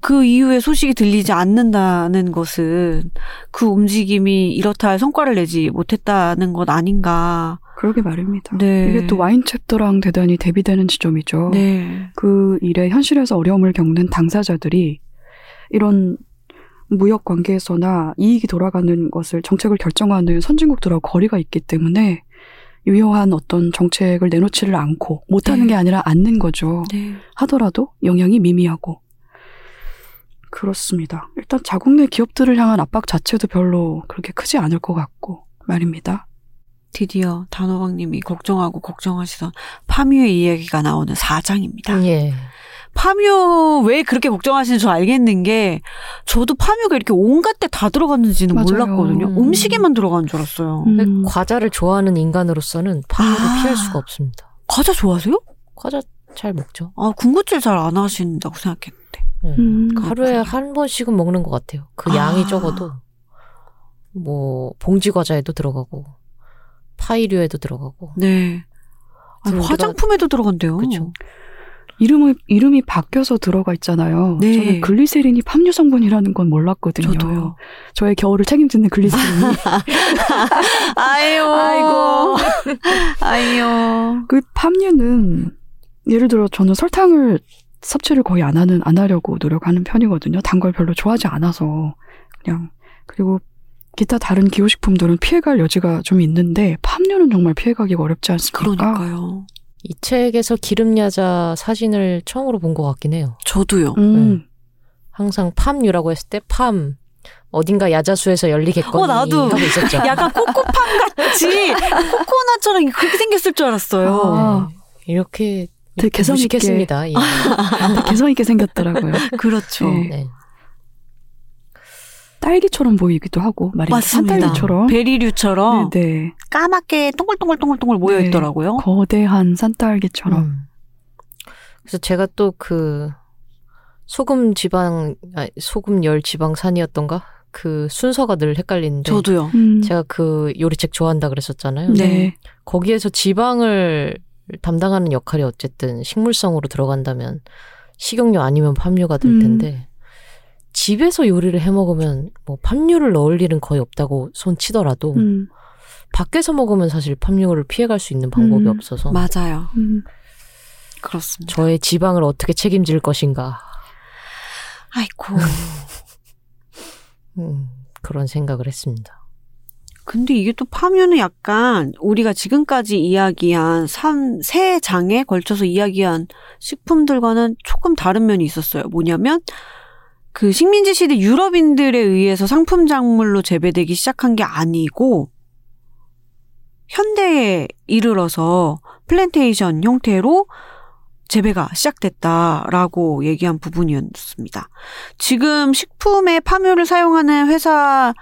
그 이후에 소식이 들리지 않는다는 것은 그 움직임이 이렇다 할 성과를 내지 못했다는 것 아닌가. 그러게 말입니다. 네. 이게 또 와인 챕터랑 대단히 대비되는 지점이죠. 네. 그 일에 현실에서 어려움을 겪는 당사자들이 이런 무역 관계에서나 이익이 돌아가는 것을 정책을 결정하는 선진국들하고 거리가 있기 때문에 유효한 어떤 정책을 내놓지를 않고 못하는 네. 게 아니라 않는 거죠. 네. 하더라도 영향이 미미하고 그렇습니다. 일단 자국 내 기업들을 향한 압박 자체도 별로 그렇게 크지 않을 것 같고 말입니다. 드디어 단호박님이 걱정하고 걱정하시던 파뮤의 이야기가 나오는 4장입니다. 예. 파뮤 왜 그렇게 걱정하시는지 저 알겠는 게 저도 파뮤가 이렇게 온갖 데 다 들어갔는지는 맞아요. 몰랐거든요. 음. 음식에만 들어간 줄 알았어요. 음, 과자를 좋아하는 인간으로서는 파묘를 아. 피할 수가 없습니다. 과자 좋아하세요? 과자 잘 먹죠. 아 군것질 잘 안 하신다고 생각했는데. 예. 음, 하루에 그렇구나. 한 번씩은 먹는 것 같아요. 그 아. 양이 적어도 뭐 봉지 과자에도 들어가고 파이류에도 들어가고 네. 아니, 화장품에도 들어간대요. 그쵸. 이름이 이름이 바뀌어서 들어가 있잖아요. 네. 저는 글리세린이 함유 성분이라는 건 몰랐거든요. 저도요. 저의 겨울을 책임지는 글리세린이 아유. 아이고. 아유. 그 함유는 예를 들어 저는 설탕을 섭취를 거의 안 하는 안 하려고 노력하는 편이거든요. 단 걸 별로 좋아하지 않아서 그냥 그리고 기타 다른 기호식품들은 피해갈 여지가 좀 있는데 팜유는 정말 피해가기가 어렵지 않습니까? 그러니까요. 이 책에서 기름야자 사진을 처음으로 본 것 같긴 해요. 저도요. 음, 항상 팜유라고 했을 때 팜, 어딘가 야자수에서 열리겠거니 어, 나도. 약간 꼬꼬팜 같이 코코넛처럼 그렇게 생겼을 줄 알았어요. 아. 네. 이렇게 되게 개성 있게. 무식했습니다. 예. 개성 있게 생겼더라고요. 그렇죠. 네. 네. 딸기처럼 보이기도 하고. 맞습니다. 산딸기처럼. 베리류처럼 네, 네. 까맣게 동글동글동글동글 모여 네. 있더라고요. 거대한 산딸기처럼. 음. 그래서 제가 또 그 소금 지방 아, 소금 열 지방산이었던가 그 순서가 늘 헷갈리는데 저도요. 음. 제가 그 요리책 좋아한다 그랬었잖아요. 네. 거기에서 지방을 담당하는 역할이 어쨌든 식물성으로 들어간다면 식용유 아니면 팜유가 될 음. 텐데 집에서 요리를 해 먹으면 뭐 팜유를 넣을 일은 거의 없다고 손 치더라도 음. 밖에서 먹으면 사실 팜유를 피해갈 수 있는 방법이 음. 없어서 맞아요. 음. 그렇습니다. 저의 지방을 어떻게 책임질 것인가 아이고. 음, 그런 생각을 했습니다. 근데 이게 또 파면은 약간 우리가 지금까지 이야기한 3, 세 장에 걸쳐서 이야기한 식품들과는 조금 다른 면이 있었어요. 뭐냐면 그 식민지 시대 유럽인들에 의해서 상품 작물로 재배되기 시작한 게 아니고 현대에 이르러서 플랜테이션 형태로 재배가 시작됐다라고 얘기한 부분이었습니다. 지금 식품에 팜유를 사용하는 회사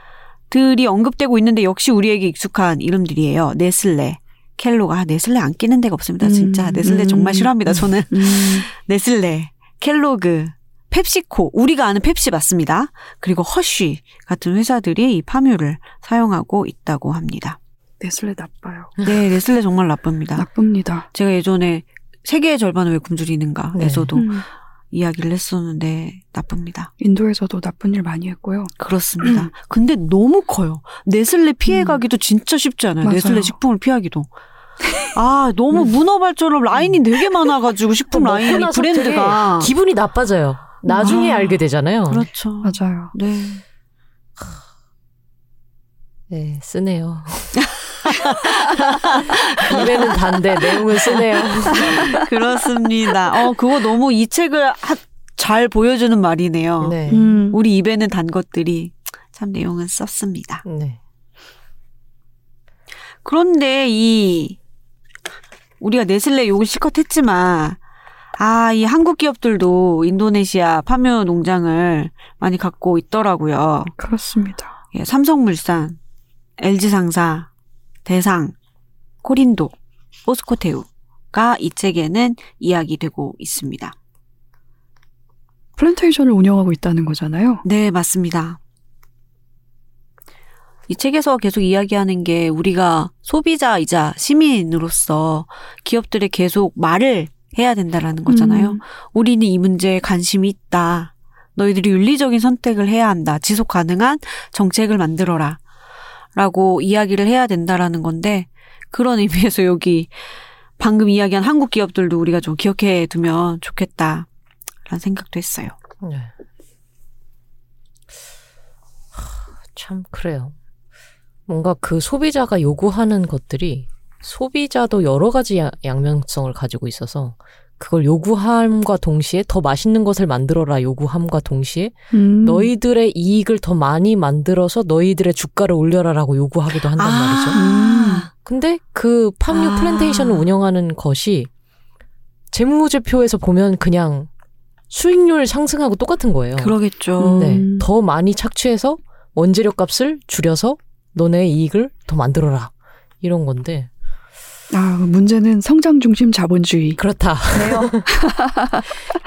들이 언급되고 있는데 역시 우리에게 익숙한 이름들이에요. 네슬레, 켈로가 아, 네슬레 안 끼는 데가 없습니다. 진짜 음, 네슬레 음. 정말 싫어합니다. 저는 음. 네슬레, 켈로그, 펩시코, 우리가 아는 펩시 맞습니다. 그리고 허쉬 같은 회사들이 이 파묘를 사용하고 있다고 합니다. 네슬레 나빠요. 네, 네슬레 정말 나쁩니다. 나쁩니다. 제가 예전에 세계의 절반은 왜 굶주리는가에서도 음. 이야기를 했었는데 나쁩니다. 인도에서도 나쁜 일 많이 했고요. 그렇습니다. 음. 근데 너무 커요. 네슬레 피해가기도 진짜 쉽지 않아요. 맞아요. 네슬레 식품을 피하기도. 아, 너무 문어발처럼 라인이 되게 많아가지고 식품 나서 브랜드가. 기분이 나빠져요. 나중에 아, 알게 되잖아요. 그렇죠. 맞아요. 네. 네, 쓰네요. 입에는 단데 내용은 쓰네요. 그렇습니다. 어, 그거 너무 이 책을 하- 잘 보여주는 말이네요. 네. 음. 우리 입에는 단 것들이 참 내용은 썼습니다. 네. 그런데 이 우리가 네슬레 욕을 실컷 했지만 아, 이 한국 기업들도 인도네시아 파묘 농장을 많이 갖고 있더라고요. 그렇습니다. 예, 삼성물산, LG상사, 대상, 코린도, 포스코테우가 이 책에는 이야기되고 있습니다. 플랜테이션을 운영하고 있다는 거잖아요. 네, 맞습니다. 이 책에서 계속 이야기하는 게 우리가 소비자이자 시민으로서 기업들에 계속 말을 해야 된다라는 거잖아요. 음. 우리는 이 문제에 관심이 있다. 너희들이 윤리적인 선택을 해야 한다. 지속 가능한 정책을 만들어라. 라고 이야기를 해야 된다라는 건데 그런 의미에서 여기 방금 이야기한 한국 기업들도 우리가 좀 기억해 두면 좋겠다. 라는 생각도 했어요. 네. 하, 참 그래요. 뭔가 그 소비자가 요구하는 것들이 소비자도 여러 가지 야- 양면성을 가지고 있어서 그걸 요구함과 동시에 더 맛있는 것을 만들어라 요구함과 동시에 음. 너희들의 이익을 더 많이 만들어서 너희들의 주가를 올려라라고 요구하기도 한단 말이죠. 아, 근데 그 팜유 아. 플랜테이션을 운영하는 것이 재무제표에서 보면 그냥 수익률 상승하고 똑같은 거예요. 그러겠죠. 음. 네. 더 많이 착취해서 원재료 값을 줄여서 너네 이익을 더 만들어라. 이런 건데. 아, 문제는 성장 중심 자본주의. 그렇다. 그래요.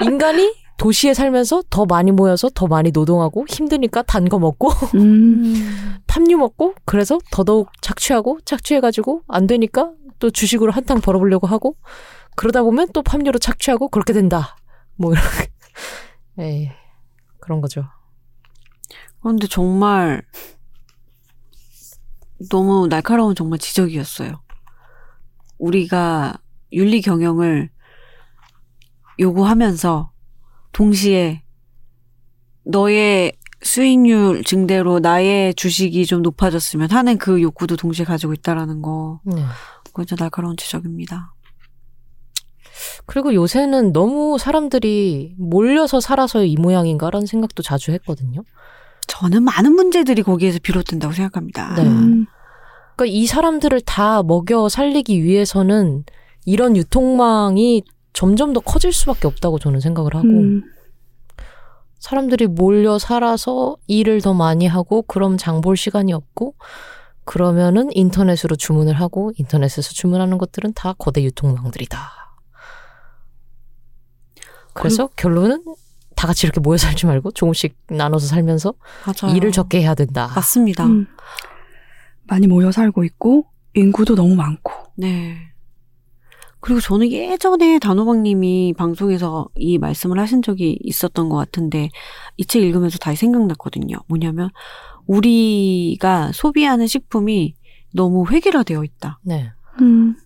인간이 도시에 살면서 더 많이 모여서 더 많이 노동하고 힘드니까 단 거 먹고 음. 팜유 먹고 그래서 더더욱 착취하고 착취해가지고 안 되니까 또 주식으로 한탕 벌어보려고 하고 그러다 보면 또 팜유로 착취하고 그렇게 된다. 뭐 이렇게. 에이, 그런 거죠. 그런데 정말 너무 날카로운 정말 지적이었어요. 우리가 윤리 경영을 요구하면서 동시에 너의 수익률 증대로 나의 주식이 좀 높아졌으면 하는 그 욕구도 동시에 가지고 있다라는 거. 네. 그건 진짜 날카로운 지적입니다. 그리고 요새는 너무 사람들이 몰려서 살아서 이 모양인가라는 생각도 자주 했거든요. 저는 많은 문제들이 거기에서 비롯된다고 생각합니다. 네. 음, 그러니까 이 사람들을 다 먹여 살리기 위해서는 이런 유통망이 점점 더 커질 수밖에 없다고 저는 생각을 하고 음, 사람들이 몰려 살아서 일을 더 많이 하고 그럼 장 볼 시간이 없고 그러면은 인터넷으로 주문을 하고 인터넷에서 주문하는 것들은 다 거대 유통망들이다. 그래서 결론은 다 같이 이렇게 모여 살지 말고 조금씩 나눠서 살면서 맞아요. 일을 적게 해야 된다. 맞습니다. 음. 많이 모여 살고 있고 인구도 너무 많고. 네. 그리고 저는 예전에 단호박님이 방송에서 이 말씀을 하신 적이 있었던 것 같은데 이 책 읽으면서 다시 생각났거든요. 뭐냐면 우리가 소비하는 식품이 너무 획일화되어 있다. 네. 음,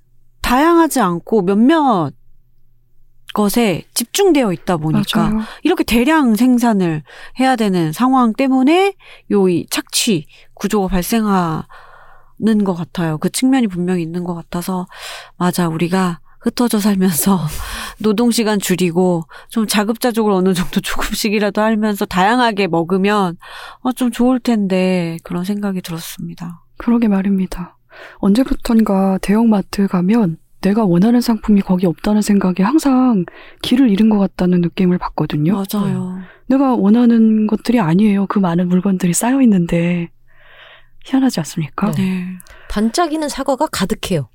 다양하지 않고 몇몇 것에 집중되어 있다 보니까 맞아요. 이렇게 대량 생산을 해야 되는 상황 때문에 요 이 착취 구조가 발생하 는 것 같아요. 그 측면이 분명히 있는 것 같아서 맞아 우리가 흩어져 살면서 노동 시간 줄이고 좀 자급자족을 어느 정도 조금씩이라도 하면서 다양하게 먹으면 어, 좀 좋을 텐데 그런 생각이 들었습니다. 그러게 말입니다. 언제부턴가 대형마트 가면 내가 원하는 상품이 거기 없다는 생각에 항상 길을 잃은 것 같다는 느낌을 받거든요. 맞아요. 내가 원하는 것들이 아니에요. 그 많은 물건들이 쌓여 있는데 희한하지 않습니까? 네. 네. 반짝이는 사과가 가득해요.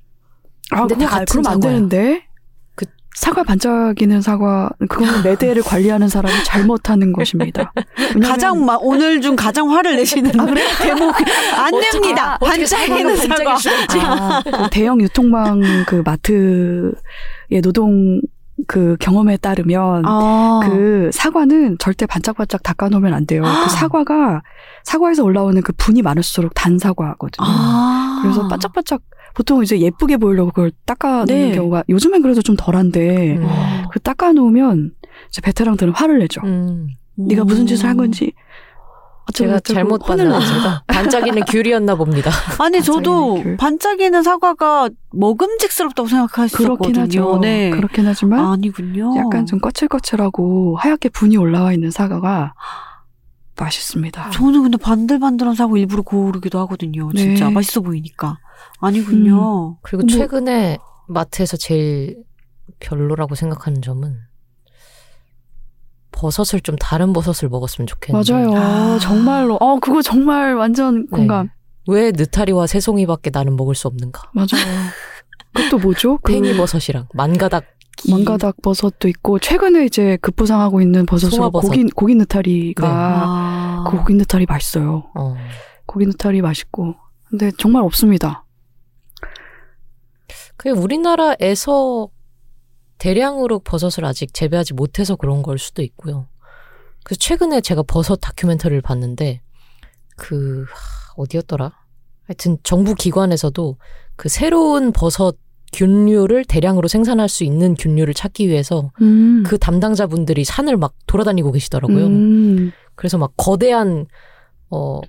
아, 근데 다 아, 같은 그러면 안 사과야. 되는데. 그- 사과 반짝이는 사과 그거는 매대를 관리하는 사람이 잘못하는 것입니다. 왜냐면 가장 막 오늘 중 가장 화를 내시는 대목 안 됩니다. 반짝이는 사과. 아, 그 대형 유통망 그 마트의 노동 그 경험에 따르면 아. 그 사과는 절대 반짝반짝 닦아 놓으면 안 돼요. 그 사과가 사과에서 올라오는 그 분이 많을수록 단 사과거든요. 아. 그래서 반짝반짝 보통 이제 예쁘게 보이려고 그걸 닦아 놓는 네. 경우가 요즘엔 그래도 좀 덜한데 음. 그 닦아 놓으면 이제 베테랑들은 화를 내죠. 음. 네가 무슨 짓을 한 건지 제가 저쩌고 잘못. 봤나 반짝이는 귤이었나 봅니다. 아니 저도 반짝이는 귤. 반짝이는 사과가 먹음직스럽다고 생각했었거든요. 그렇긴 하죠. 네. 그렇긴 하지만 아니군요. 약간 좀 거칠거칠하고 하얗게 분이 올라와 있는 사과가 맛있습니다. 저는 근데 반들반들한 사과 일부러 고르기도 하거든요. 진짜 네. 음. 맛있어 보이니까. 아니군요. 그리고 뭐- 최근에 마트에서 제일 별로라고 생각하는 점은 버섯을 좀 다른 버섯을 먹었으면 좋겠는데 맞아요. 아. 정말로. 어, 그거 정말 완전 공감. 네. 왜 느타리와 새송이밖에 나는 먹을 수 없는가? 맞아요. 그것도 뭐죠? 그 팽이버섯이랑 만가닥 망가닥 버섯도 있고 최근에 이제 급부상하고 있는 버섯으로 송화버섯. 고기 고기 느타리가 아. 그 고기 느타리 맛있어요. 어. 고기 느타리 맛있고. 근데 정말 없습니다. 그게 우리나라에서 대량으로 버섯을 아직 재배하지 못해서 그런 걸 수도 있고요. 그래서 최근에 제가 버섯 다큐멘터리를 봤는데 그 하, 어디였더라? 하여튼 정부 기관에서도 그 새로운 버섯 균류를 대량으로 생산할 수 있는 균류를 찾기 위해서 음. 그 담당자분들이 산을 막 돌아다니고 계시더라고요. 음. 그래서 막 거대한 어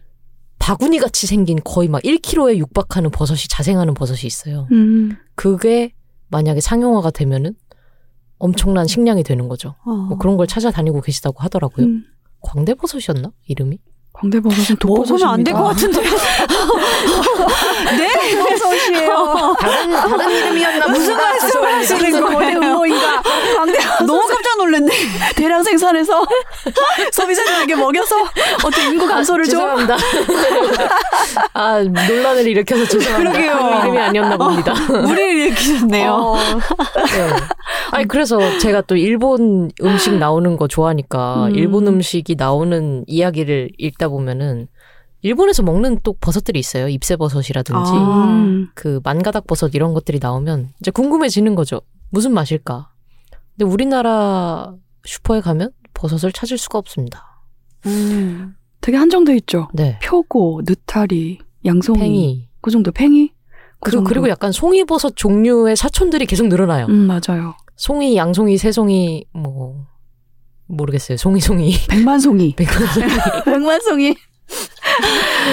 바구니 같이 생긴 거의 막 1kg에 육박하는 버섯이 자생하는 버섯이 있어요. 음. 그게 만약에 상용화가 되면은 엄청난 식량이 되는 거죠. 어. 뭐 그런 걸 찾아다니고 계시다고 하더라고요. 음. 광대버섯이었나? 이름이? 광대버섯은 독버섯입니다. 먹으면 안 될 것 같은데. 네, 버섯이에요. 다른 다른 이름이었나 무슨 말씀하시는 거예요? 광대버섯 너무 깜짝 놀랐네. 대량 생산해서 소비자들에게 먹여서 어떤 인구 감소를 좀 죄송합니다. 아 논란을 일으켜서 죄송합니다. 그러게요. 그 이름이 아니었나 봅니다. 무리를 일으키셨네요. 어, 네. 아니 그래서 제가 또 일본 음식 나오는 거 좋아하니까 음. 일본 음식이 나오는 이야기를 읽다 보면은 일본에서 먹는 또 버섯들이 있어요. 잎새버섯이라든지 아. 음. 그 만가닥 버섯 이런 것들이 나오면 이제 궁금해지는 거죠. 무슨 맛일까? 근데 우리나라 슈퍼에 가면 버섯을 찾을 수가 없습니다. 음. 되게 한정돼 있죠. 네. 표고, 느타리, 양송이, 팽이. 그 정도 팽이. 그 그리고, 정도. 그리고 약간 송이버섯 종류의 사촌들이 계속 늘어나요. 음 맞아요. 송이, 양송이, 새송이, 뭐, 모르겠어요. 송이, 송이. 백만송이. 백만송이. 백만송이.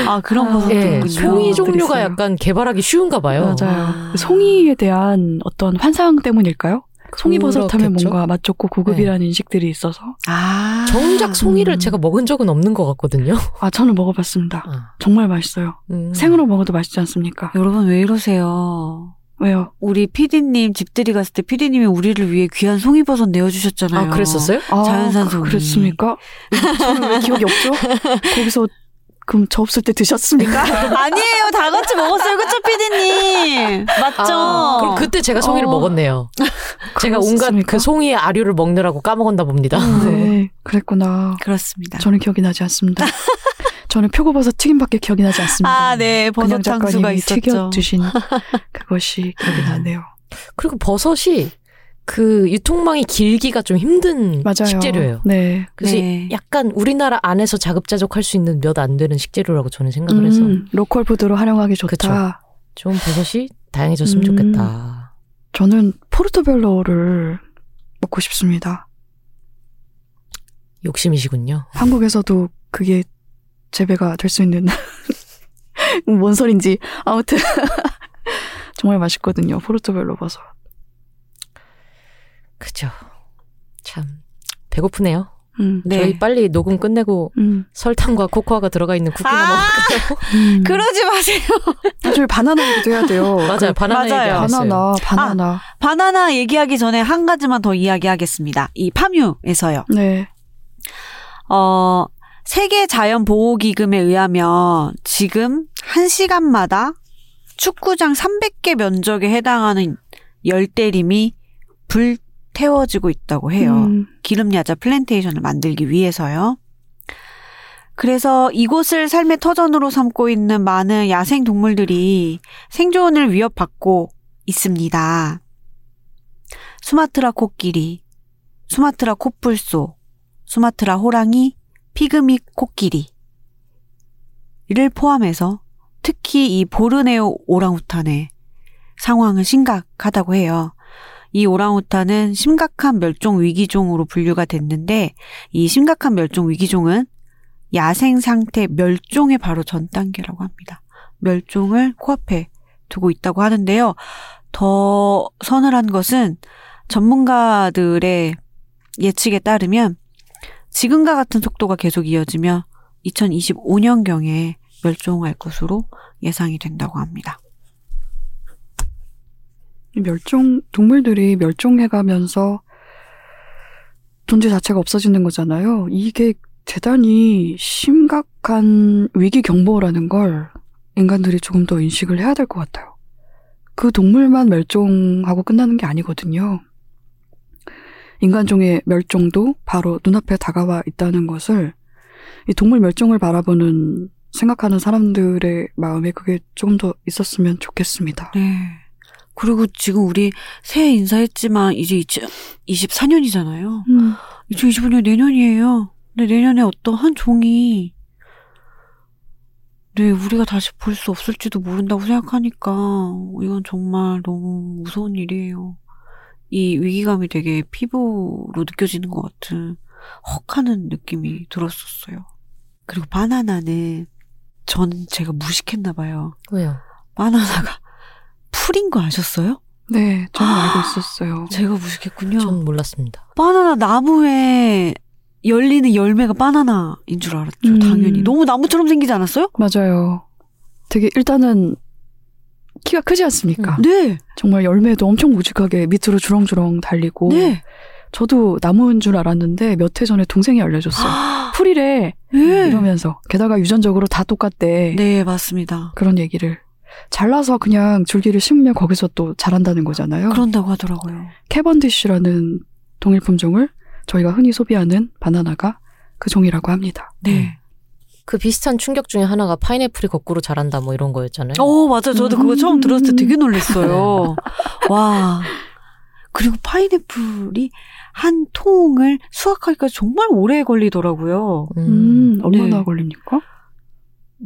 아, 그런 아, 버섯도 예, 있군요. 송이 것들이 종류가 있어요. 약간 개발하기 쉬운가 봐요. 맞아요. 아. 송이에 대한 어떤 환상 때문일까요? 송이버섯 하면? 뭔가 맛 좋고 고급이라는 인식들이 있어서 아. 정작 송이를 음. 제가 먹은 적은 없는 것 같거든요. 아 저는 먹어봤습니다. 아, 정말 맛있어요. 음. 생으로 먹어도 맛있지 않습니까? 여러분 왜 이러세요? 왜요? 우리 피디님 집들이 갔을 때 피디님이 우리를 위해 귀한 송이버섯 내어주셨잖아요. 아, 그랬었어요? 아, 자연산 그- 송이. 그랬습니까? 저는 왜 기억이 없죠? 거기서 그럼 저 없을 때 드셨습니까? 아니에요. 다 같이 먹었어요. 그쵸, 피디님? 맞죠? 아, 그럼 그때 제가 송이를 어. 먹었네요. 제가 온갖? 그 송이의 아류를 먹느라고 까먹었나 봅니다. 네, 그랬구나. 그렇습니다. 저는 기억이 나지 않습니다. 저는 표고버섯 튀김밖에 기억이 나지 않습니다. 아, 네. 그냥 버섯 장수가 작가님이 있었죠. 튀겨 주신 그것이 기억이 나네요. 그리고 버섯이 그 유통망이 길기가 좀 힘든 맞아요. 식재료예요. 네. 그래서 네. 약간 우리나라 안에서 자급자족할 수 있는 몇 안 되는 식재료라고 저는 생각을 해서 음, 로컬 푸드로 활용하기 좋다. 그쵸. 좀 버섯이 다양해졌으면 음. 좋겠다. 저는 포르토벨로를 먹고 싶습니다. 욕심이시군요. 한국에서도 그게 재배가 될 수 있는 뭔 소린지 아무튼 정말 맛있거든요. 포르토벨로 버섯. 그죠. 참 배고프네요. 음, 네. 저희 빨리 녹음 끝내고 음, 설탕과 코코아가 들어가 있는 쿠키나 아! 먹을까요? 음. 그러지 마세요. 나중에 바나나 얘기도 해야 돼요. 맞아요. 바나나 얘기 맞아요. 바나나, 바나나. 바나나 얘기하기 전에 한 가지만 더 이야기하겠습니다. 이 파뮤에서요. 네. 어, 세계 자연 보호 기금에 의하면 지금 1시간마다 축구장 300개 면적에 해당하는 열대림이 불태워지고 있다고 해요. 음, 기름야자 플랜테이션을 만들기 위해서요. 그래서 이곳을 삶의 터전으로 삼고 있는 많은 야생 동물들이 생존을 위협받고 있습니다. 수마트라 코끼리, 수마트라 코뿔소, 수마트라 호랑이, 피그미 코끼리. 이를 포함해서 특히 이 보르네오 오랑우탄의 상황은 심각하다고 해요. 이 오랑우탄은 심각한 멸종 위기종으로 분류가 됐는데 이 심각한 멸종 위기종은 야생 상태 멸종의 바로 전 단계라고 합니다. 멸종을 코앞에 두고 있다고 하는데요. 더 서늘한 것은 전문가들의 예측에 따르면 지금과 같은 속도가 계속 이어지며 2025년경에 멸종할 것으로 예상이 된다고 합니다. 이 멸종, 동물들이 멸종해가면서 존재 자체가 없어지는 거잖아요. 이게 대단히 심각한 위기 경보라는 걸 인간들이 조금 더 인식을 해야 될 것 같아요. 그 동물만 멸종하고 끝나는 게 아니거든요. 인간종의 멸종도 바로 눈앞에 다가와 있다는 것을 이 동물 멸종을 바라보는 생각하는 사람들의 마음에 그게 조금 더 있었으면 좋겠습니다. 네. 그리고 지금 우리 새해 인사했지만 이제 2024년이잖아요. 음, 2025년 내년이에요. 근데 내년에 어떤 한 종이 네, 우리가 다시 볼 수 없을지도 모른다고 생각하니까 이건 정말 너무 무서운 일이에요. 이 위기감이 되게 피부로 느껴지는 것 같은 헉하는 느낌이 들었었어요. 그리고 바나나는 저는 제가 무식했나 봐요. 왜요? 바나나가 풀인 거 아셨어요? 네, 저는 알고 있었어요. 제가 무식했군요. 전 몰랐습니다. 바나나 나무에 열리는 열매가 바나나인 줄 알았죠. 음. 당연히. 너무 나무처럼 생기지 않았어요? 맞아요. 되게 일단은 키가 크지 않습니까? 네. 정말 열매도 엄청 묵직하게 밑으로 주렁주렁 달리고. 네. 저도 나무인 줄 알았는데 몇 해 전에 동생이 알려줬어요. 풀이래 네. 이러면서 게다가 유전적으로 다 똑같대. 네, 맞습니다. 그런 얘기를 잘라서 그냥 줄기를 심으면 거기서 또 자란다는 거잖아요. 그런다고 하더라고요. 캐번디쉬라는 동일 품종을 저희가 흔히 소비하는 바나나가 그 종이라고 합니다. 네. 그 비슷한 충격 중에 하나가 파인애플이 거꾸로 자란다 뭐 이런 거였잖아요. 어, 맞아요. 저도 그거 처음 들었을 때 되게 음. 놀랐어요. 와. 그리고 파인애플이 한 통을 수확하기까지 정말 오래 걸리더라고요. 음, 얼마나 네. 걸립니까?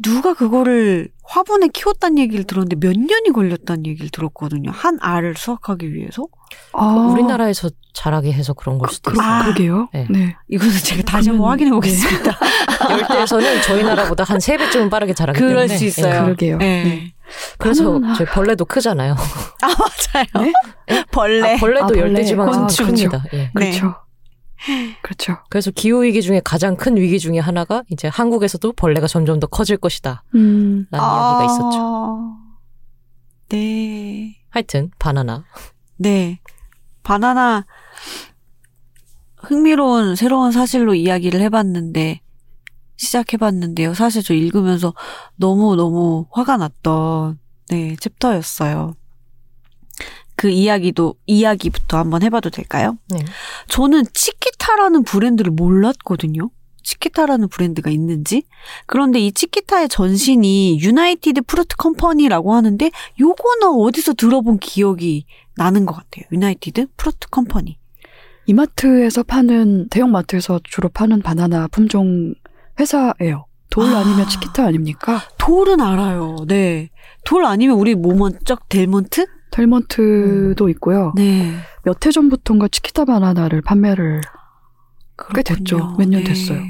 누가 그거를 화분에 키웠다는 얘기를 들었는데 몇 년이 걸렸다는 얘기를 들었거든요. 한 알을 수확하기 위해서. 아, 그 우리나라에서 자라게 해서 그런 걸 수도 그러, 있어요. 아. 그러게요. 네. 네. 이거는 제가 다시 한번 그러면- 확인해 네. 보겠습니다. 열대에서는 저희 나라보다 한 세 배쯤은 빠르게 자라기 그럴 때문에 수 있어요. 네, 그러게요. 네. 네. 그래서. 저희 벌레도 크잖아요. 아 맞아요. 네? 벌레. 아, 벌레도 아, 벌레. 열대지방은 아, 큽니다. 예. 네. 그렇죠. 그렇죠. 그래서 기후 위기 중에 가장 큰 위기 중에 하나가 이제 한국에서도 벌레가 점점 더 커질 것이다. 음. 라는 이야기가 있었죠. 아, 네. 하여튼 바나나. 네. 바나나 흥미로운 새로운 사실로 이야기를 해봤는데 시작해봤는데요. 사실 저 읽으면서 너무 너무 화가 났던 네, 챕터였어요. 그 이야기도 이야기부터 한번 해봐도 될까요? 네. 저는 치키타라는 브랜드를 몰랐거든요. 치키타라는 브랜드가 있는지. 그런데 이 치키타의 전신이 유나이티드 프루트 컴퍼니라고 하는데 요거는 어디서 들어본 기억이 나는 것 같아요. 유나이티드 프루트 컴퍼니. 이마트에서 파는 대형 마트에서 주로 파는 바나나 품종 회사예요. 돌 아. 아니면 치키타 아닙니까? 돌은 알아요. 네. 돌 아니면 우리 모먼 쩍 델몬트? 델몬트도 있고요. 네. 몇 해 전부터인가 치키타 바나나를 판매를 꽤 됐죠. 그렇군요. 몇년 네. 됐어요.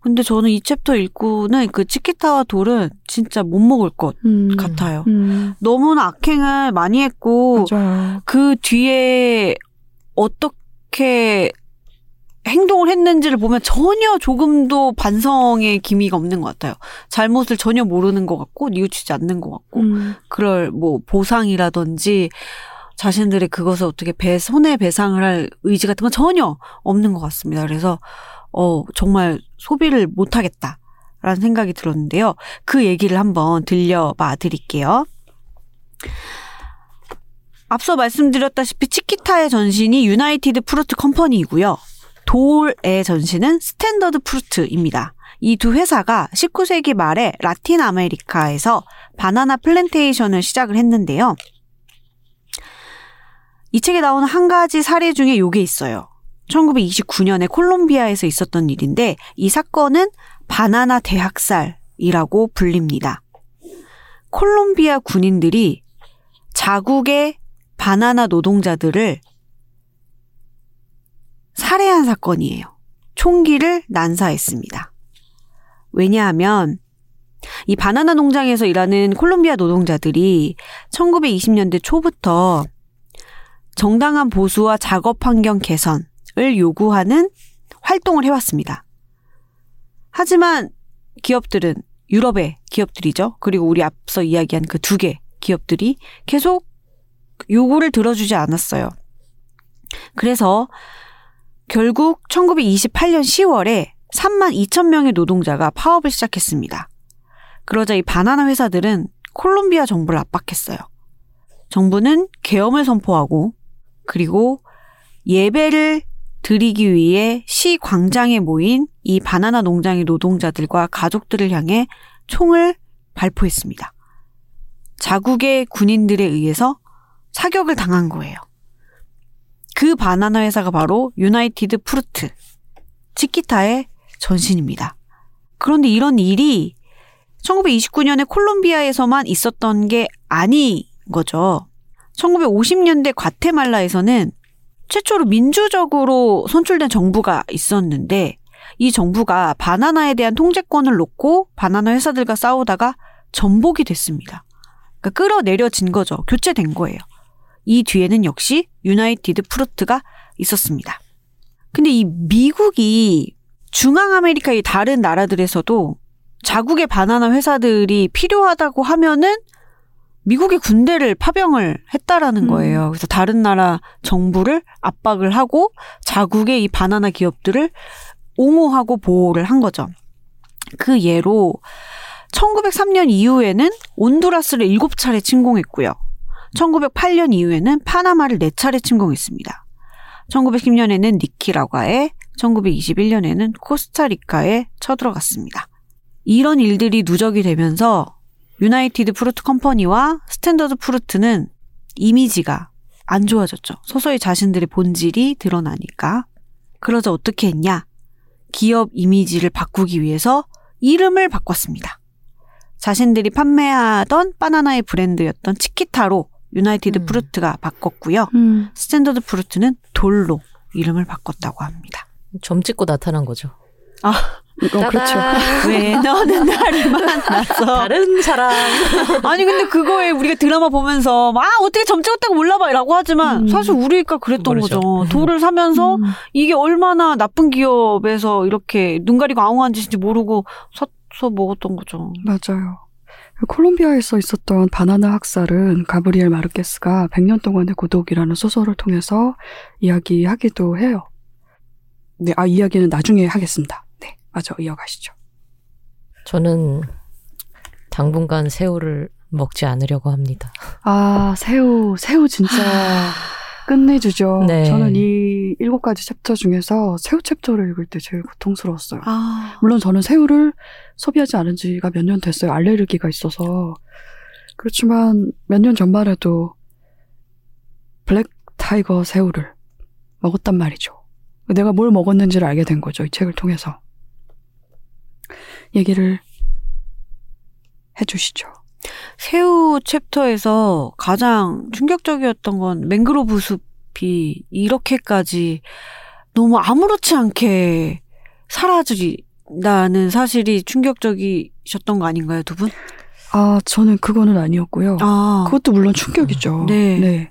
근데 저는 이 챕터 읽고는 그 치키타와 돌은 진짜 못 먹을 것 음, 같아요. 음, 너무나 악행을 많이 했고 맞아요. 그 뒤에 어떻게 행동을 했는지를 보면 전혀 조금도 반성의 기미가 없는 것 같아요. 잘못을 전혀 모르는 것 같고 뉘우치지 않는 것 같고 음, 그럴 뭐 보상이라든지 자신들의 그것을 어떻게 배 손해 배상을 할 의지 같은 건 전혀 없는 것 같습니다. 그래서 어 정말 소비를 못 하겠다 라는 생각이 들었는데요. 그 얘기를 한번 들려봐 드릴게요. 앞서 말씀드렸다시피 치키타의 전신이 유나이티드 프루트 컴퍼니이고요. 돌의 전신은 스탠더드 프루트입니다. 이 두 회사가 19세기 말에 라틴 아메리카에서 바나나 플랜테이션을 시작을 했는데요. 이 책에 나오는 한 가지 사례 중에 요게 있어요. 1929년에 콜롬비아에서 있었던 일인데 이 사건은 바나나 대학살이라고 불립니다. 콜롬비아 군인들이 자국의 바나나 노동자들을 살해한 사건이에요. 총기를 난사했습니다. 왜냐하면 이 바나나 농장에서 일하는 콜롬비아 노동자들이 1920년대 초부터 정당한 보수와 작업 환경 개선을 요구하는 활동을 해왔습니다. 하지만 기업들은 유럽의 기업들이죠. 그리고 우리 앞서 이야기한 그 두 개 기업들이 계속 요구를 들어주지 않았어요. 그래서 결국 1928년 10월에 3만 2천 명의 노동자가 파업을 시작했습니다. 그러자 이 바나나 회사들은 콜롬비아 정부를 압박했어요. 정부는 계엄을 선포하고 그리고 예배를 드리기 위해 시 광장에 모인 이 바나나 농장의 노동자들과 가족들을 향해 총을 발포했습니다. 자국의 군인들에 의해서 사격을 당한 거예요. 그 바나나 회사가 바로 유나이티드 프루트, 치키타의 전신입니다. 그런데 이런 일이 1929년에 콜롬비아에서만 있었던 게 아닌 거죠. 1950년대 과테말라에서는 최초로 민주적으로 선출된 정부가 있었는데 이 정부가 바나나에 대한 통제권을 놓고 바나나 회사들과 싸우다가 전복이 됐습니다. 그러니까 끌어내려진 거죠. 교체된 거예요. 이 뒤에는 역시 유나이티드 프루트가 있었습니다. 근데 이 미국이 중앙아메리카의 다른 나라들에서도 자국의 바나나 회사들이 필요하다고 하면은 미국의 군대를 파병을 했다라는 음. 거예요. 그래서 다른 나라 정부를 압박을 하고 자국의 이 바나나 기업들을 옹호하고 보호를 한 거죠. 그 예로 1903년 이후에는 온두라스를 7차례 침공했고요. 1908년 이후에는 파나마를 4차례 침공했습니다. 1910년에는 니카라과에, 1921년에는 코스타리카에 쳐들어갔습니다. 이런 일들이 누적이 되면서 유나이티드 프루트 컴퍼니와 스탠더드 프루트는 이미지가 안 좋아졌죠. 서서히 자신들의 본질이 드러나니까. 그러자 어떻게 했냐? 기업 이미지를 바꾸기 위해서 이름을 바꿨습니다. 자신들이 판매하던 바나나의 브랜드였던 치키타로 유나이티드 음. 프루트가 바꿨고요. 음, 스탠더드 프루트는 돌로 이름을 바꿨다고 합니다. 점 찍고 나타난 거죠. 어, 그렇죠. 왜 너는 나를 만났어? 다른 사람. 아니 근데 그거에 우리가 드라마 보면서 막 아, 어떻게 점 찍었다고 몰라봐라고 하지만 음. 사실 우리가 그랬던 그렇죠. 거죠. 돌을 사면서 음. 이게 얼마나 나쁜 기업에서 이렇게 눈 가리고 아웅한 짓인지 모르고 사서 먹었던 거죠. 맞아요. 콜롬비아에서 있었던 바나나 학살은 가브리엘 마르케스가 100년 동안의 고독이라는 소설을 통해서 이야기하기도 해요. 네, 아, 이야기는 나중에 하겠습니다. 네, 맞아, 이어가시죠. 저는 당분간 새우를 먹지 않으려고 합니다. 아, 새우, 새우 진짜 끝내주죠. 네. 저는 이 일곱 가지 챕터 중에서 새우 챕터를 읽을 때 제일 고통스러웠어요. 아, 물론 저는 새우를 소비하지 않은 지가 몇 년 됐어요. 알레르기가 있어서. 그렇지만 몇 년 전만 해도 black tiger 새우를 먹었단 말이죠. 내가 뭘 먹었는지를 알게 된 거죠. 이 책을 통해서. 얘기를 해주시죠. 새우 챕터에서 가장 충격적이었던 건 맹그로브 숲이 이렇게까지 너무 아무렇지 않게 사라진 다는 사실이 충격적이셨던 거 아닌가요, 두 분? 아, 저는 그거는 아니었고요. 아, 그것도 물론 충격이죠. 네.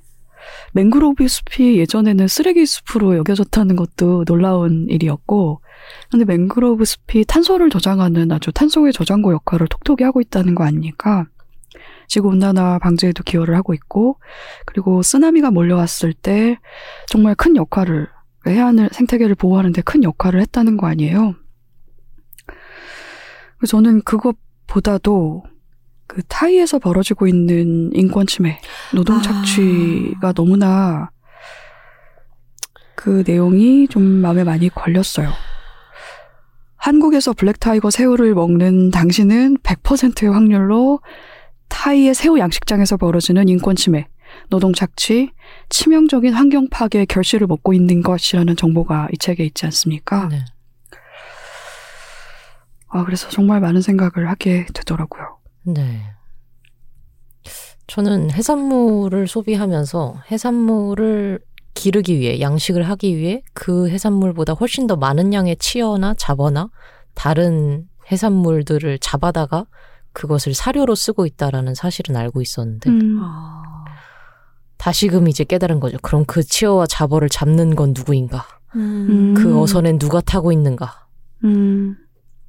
맹그로브 숲이 예전에는 쓰레기 숲으로 여겨졌다는 것도 놀라운 일이었고, 근데 맹그로브 숲이 탄소를 저장하는 아주 탄소의 저장고 역할을 톡톡히 하고 있다는 거 아닙니까? 지구온난화 방지에도 기여를 하고 있고, 그리고 쓰나미가 몰려왔을 때 정말 큰 역할을, 해안을, 생태계를 보호하는데 큰 역할을 했다는 거 아니에요? 저는 그것보다도 그 타이에서 벌어지고 있는 인권 침해, 노동 아. 착취가 너무나 그 내용이 좀 마음에 많이 걸렸어요. 한국에서 블랙타이거 새우를 먹는 당신은 100%의 확률로 타이의 새우 양식장에서 벌어지는 인권 침해, 노동 착취, 치명적인 환경 파괴의 결실을 먹고 있는 것이라는 정보가 이 책에 있지 않습니까? 네. 아, 그래서 정말 많은 생각을 하게 되더라고요. 네. 저는 해산물을 소비하면서 해산물을 기르기 위해, 양식을 하기 위해 그 해산물보다 훨씬 더 많은 양의 치어나 잡어나 다른 해산물들을 잡아다가 그것을 사료로 쓰고 있다라는 사실은 알고 있었는데 음, 아. 다시금 이제 깨달은 거죠. 그럼 그 치어와 잡어를 잡는 건 누구인가? 음. 그 어선엔 누가 타고 있는가? 음,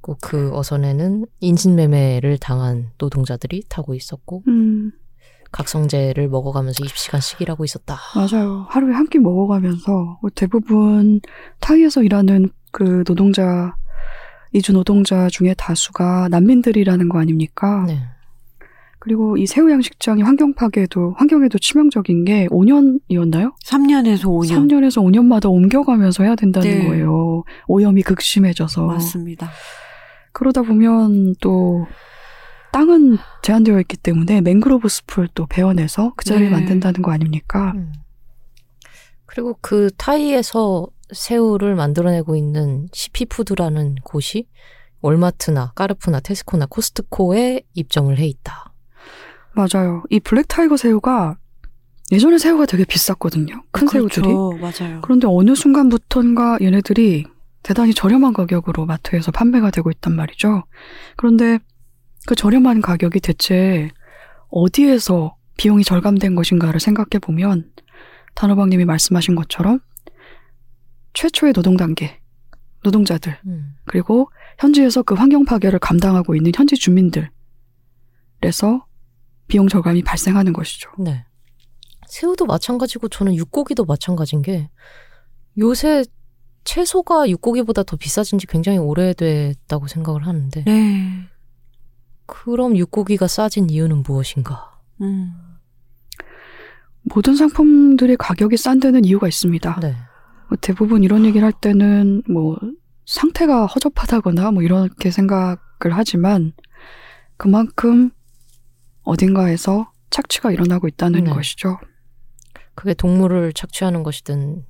꼭 그 어선에는 인신매매를 당한 노동자들이 타고 있었고 음. 각성제를 먹어가면서 20시간씩 일하고 있었다. 맞아요. 하루에 한 끼 먹어가면서 대부분 타이에서 일하는 그 노동자, 이주 노동자 중에 다수가 난민들이라는 거 아닙니까? 네. 그리고 이 새우 양식장이 환경 파괴도, 환경에도 치명적인 게 5년이었나요? 3년에서 5년. 3년에서 5년마다 옮겨가면서 해야 된다는 네. 거예요. 오염이 극심해져서. 맞습니다. 그러다 보면 또 땅은 제한되어 있기 때문에 맹그로브 숲을 또 베어내서 그 자리를 네. 만든다는 거 아닙니까? 음. 그리고 그 타이에서 새우를 만들어내고 있는 CP푸드라는 곳이 월마트나 까르푸나 테스코나 코스트코에 입점을 해 있다. 맞아요. 이 black tiger 새우가 예전에 새우가 되게 비쌌거든요. 큰 새우들이. 그렇죠. 맞아요. 그런데 어느 순간부터인가 얘네들이 대단히 저렴한 가격으로 마트에서 판매가 되고 있단 말이죠. 그런데 그 저렴한 가격이 대체 어디에서 비용이 절감된 것인가를 생각해 보면 단호박님이 말씀하신 것처럼 최초의 노동 단계, 노동자들, 음. 그리고 현지에서 그 환경 파괴를 감당하고 있는 현지 주민들에서 비용 절감이 발생하는 것이죠. 네. 새우도 마찬가지고 저는 육고기도 마찬가지인 게 요새 채소가 육고기보다 더 비싸진 지 굉장히 오래됐다고 생각을 하는데 네. 그럼 육고기가 싸진 이유는 무엇인가? 음. 모든 상품들의 가격이 싼 데는 이유가 있습니다. 네. 뭐 대부분 이런 얘기를 할 때는 뭐 상태가 허접하다거나 뭐 이렇게 생각을 하지만 그만큼 어딘가에서 착취가 일어나고 있다는 네. 것이죠. 그게 동물을 착취하는 것이든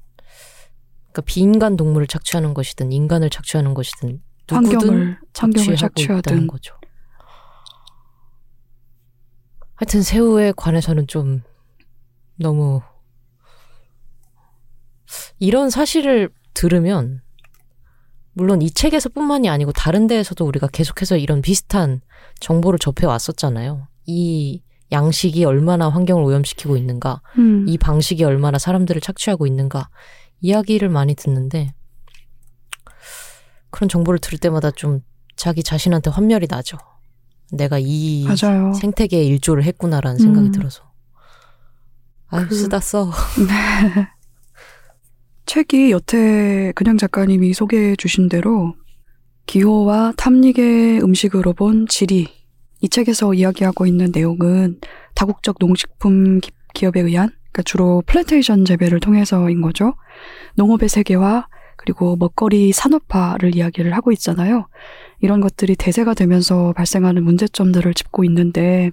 그러니까 비인간 동물을 착취하는 것이든 인간을 착취하는 것이든 누구든 환경을 착취하고 있다는 거죠. 하여튼 새우에 관해서는 좀 너무 이런 사실을 들으면 물론 이 책에서뿐만이 아니고 다른 데에서도 우리가 계속해서 이런 비슷한 정보를 접해 왔었잖아요. 이 양식이 얼마나 환경을 오염시키고 있는가, 음. 이 방식이 얼마나 사람들을 착취하고 있는가 이야기를 많이 듣는데 그런 정보를 들을 때마다 좀 자기 자신한테 환멸이 나죠. 내가 이 맞아요. 생태계에 일조를 했구나라는 생각이 음. 들어서. 아유, 그- 쓰다 써. 책이 여태 그냥 작가님이 소개해 주신 대로 기호와 탐닉의 음식으로 본 지리. 이 책에서 이야기하고 있는 내용은 다국적 농식품 기- 기업에 의한 그러니까 주로 플랜테이션 재배를 통해서인 거죠. 농업의 세계화 그리고 먹거리 산업화를 이야기를 하고 있잖아요. 이런 것들이 대세가 되면서 발생하는 문제점들을 짚고 있는데